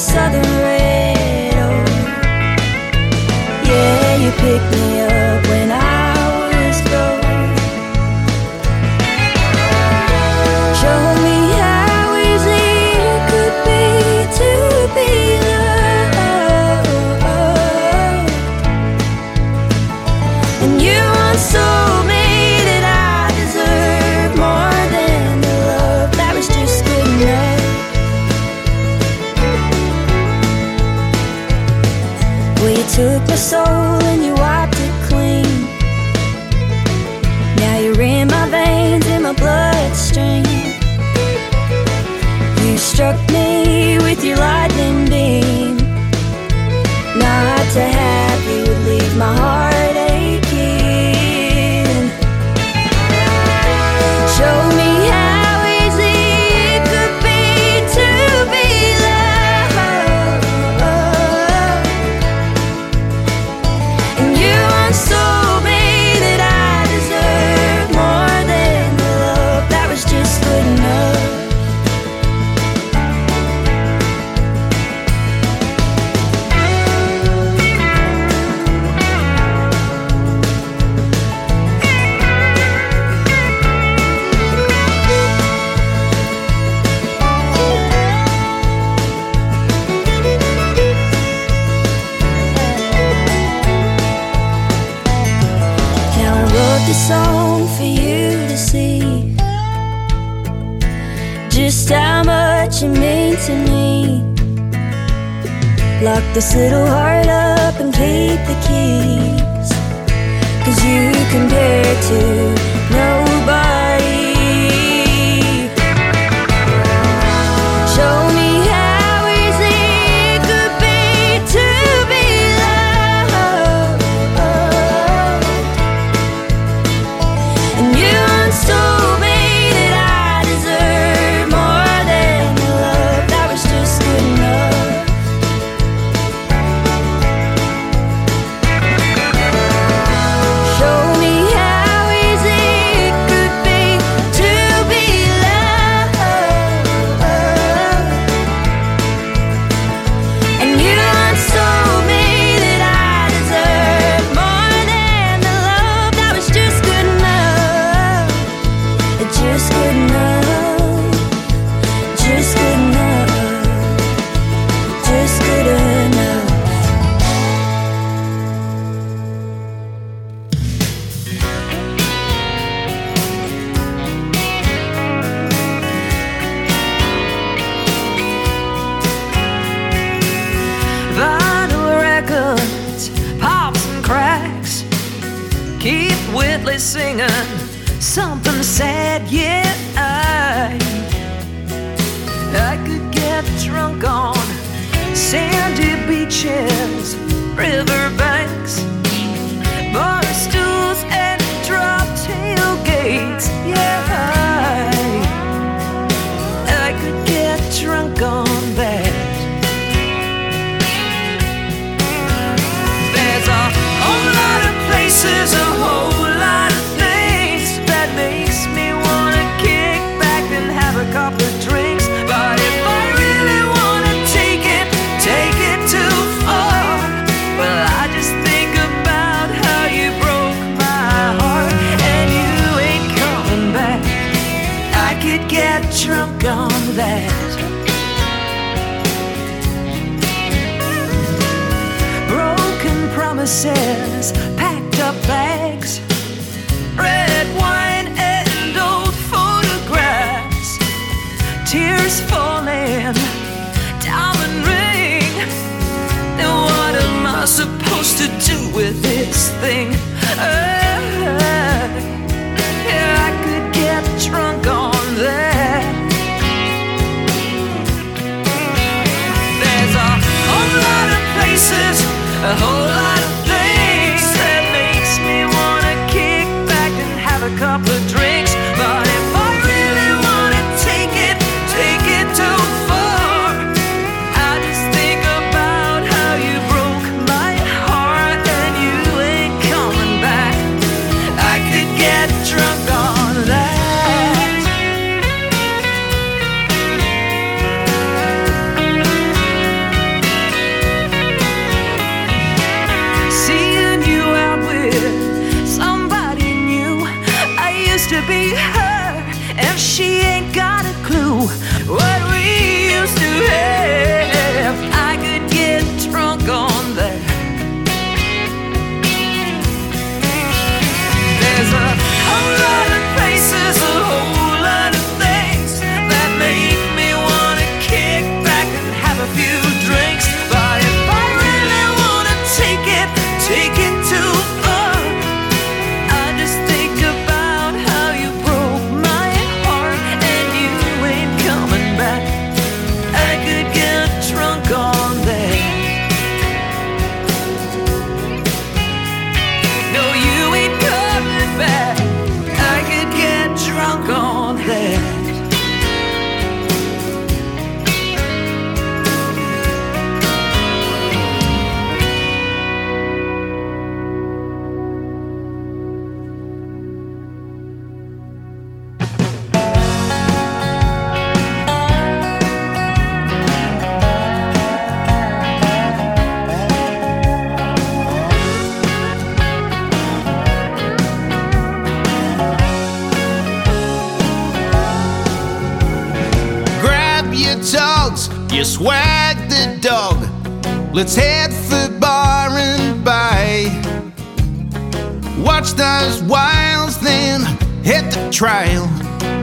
southern red. Yeah, you picked me up. this little heart up and keep the keys. Cause you compare to nobody.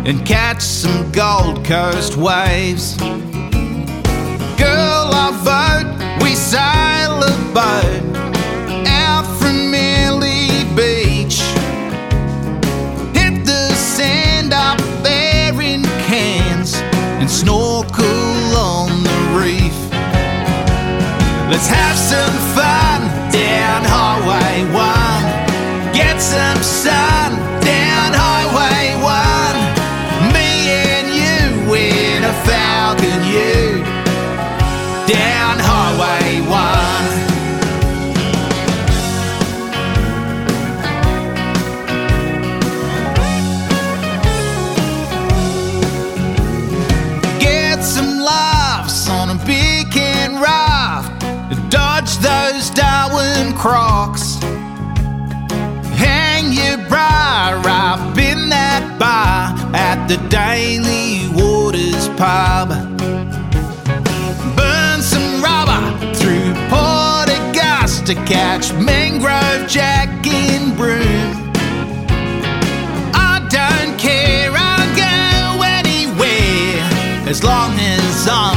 and catch some Gold Coast waves. Girl, I vote we sail a boat out from Airlie Beach. Hit the sand up there in Cairns and snorkel on the reef. Let's have some fun down Highway 1. Get some sun. crocs, hang your bra. up in that bar at the Daly Waters pub. Burn some rubber through Port Augusta, catch mangrove jack in Broome. as long as I'm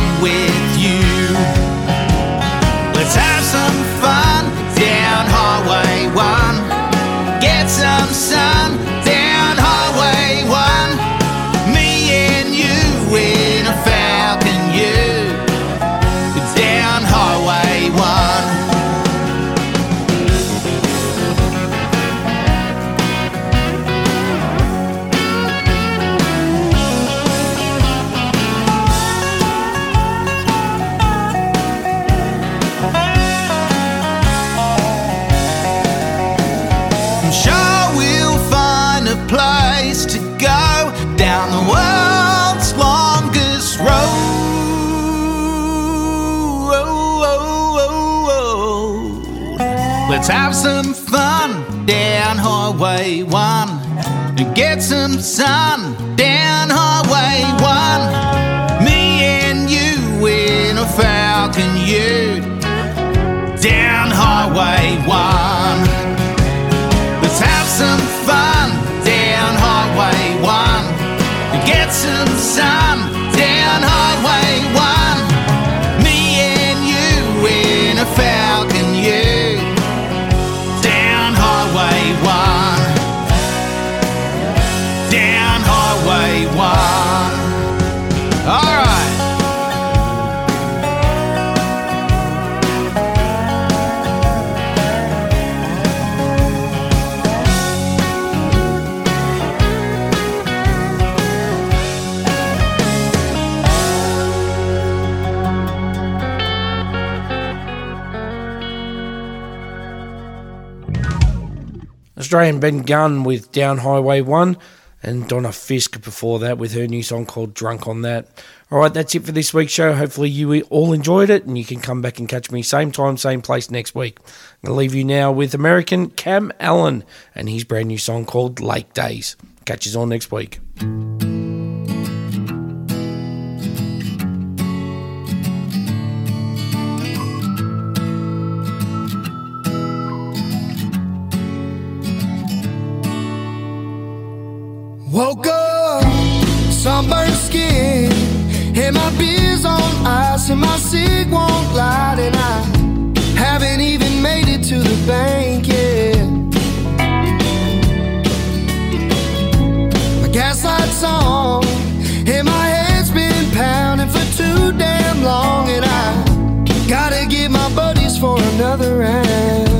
Let's have some fun down Highway 1 and get some sun. Australian Benn Gunn with Down Highway 1, and Donna Fisk before that with her new song called Drunk on That. All right, that's it for this week's show. Hopefully, you all enjoyed it, and you can come back and catch me same time, same place next week. I'm going to leave you now with American Cam Allen and his brand new song called Lake Days. Catch you all next week. Woke up, sunburned skin, and my beer's on ice, and my cig won't light, and I haven't even made it to the bank yet. My gas light's on, and my head's been pounding for too damn long, and I gotta get my buddies for another round.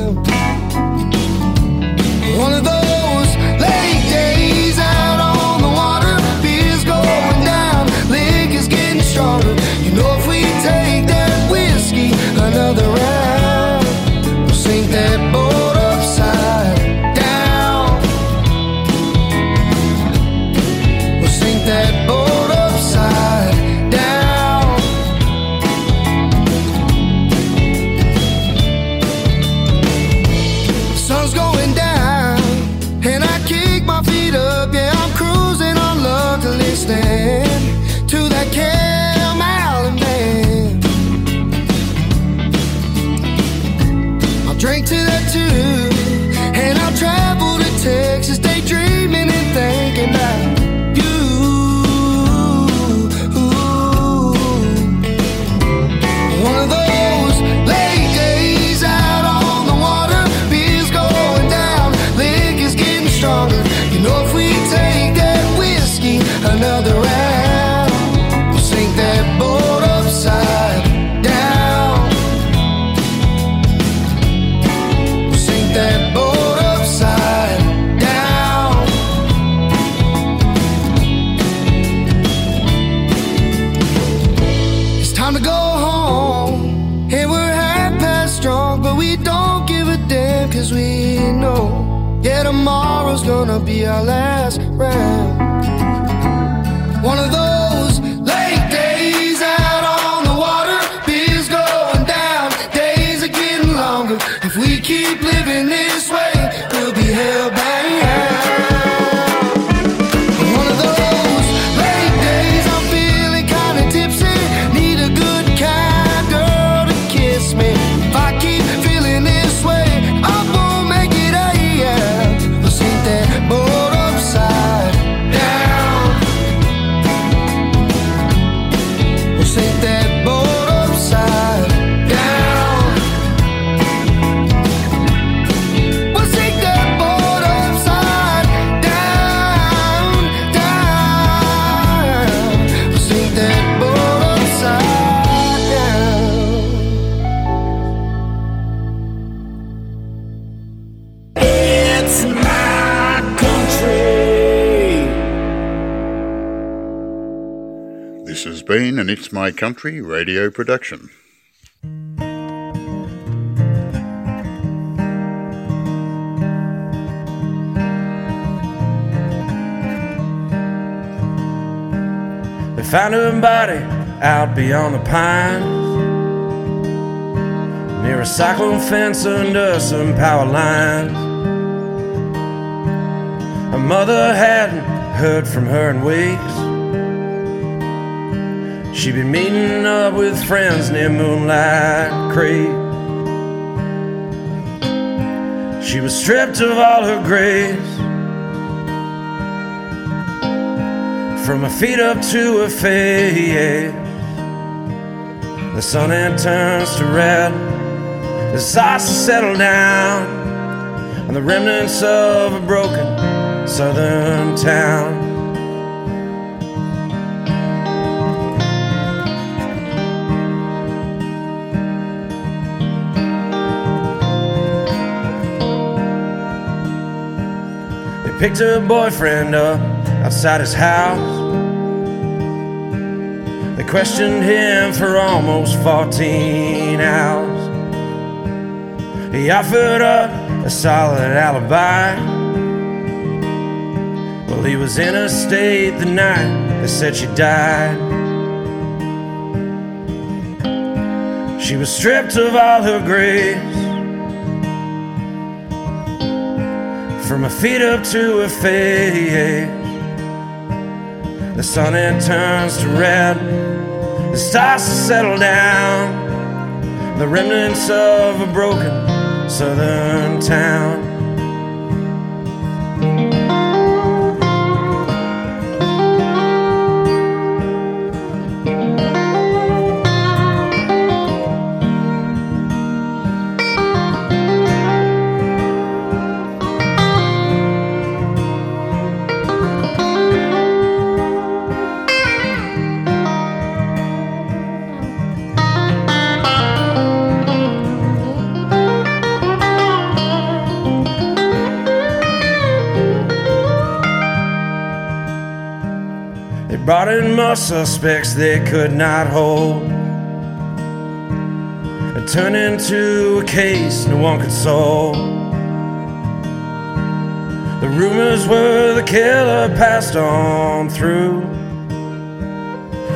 This has been an It's My Country radio production. They found her body out beyond the pines. Near a cyclone fence under some power lines. Her mother hadn't heard from her in weeks She'd been meeting up with friends near Moonlight Creek. She was stripped of all her grace. From her feet up to her face. The sun had turns to red. The has settled down. On the remnants of a broken southern town picked her boyfriend up outside his house. They questioned him for almost 14 hours. He offered up a solid alibi. Well, he was in a state the night they said she died. She was stripped of all her grace. Feet up to her face. The sun it turns to red. It starts to settle down. The remnants of a broken southern town. More suspects they could not hold. It turned into a case no one could solve. The rumors were the killer passed on through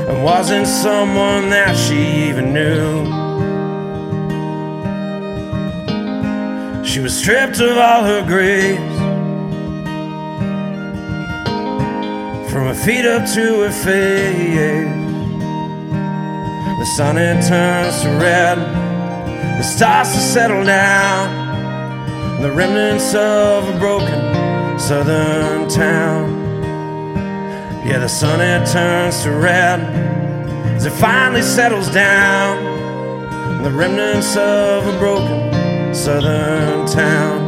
and wasn't someone that she even knew. She was stripped of all her grace. From her feet up to her face. The sun it turns to red. It starts to settle down. The remnants of a broken southern town. Yeah, the sun it turns to red as it finally settles down. The remnants of a broken southern town.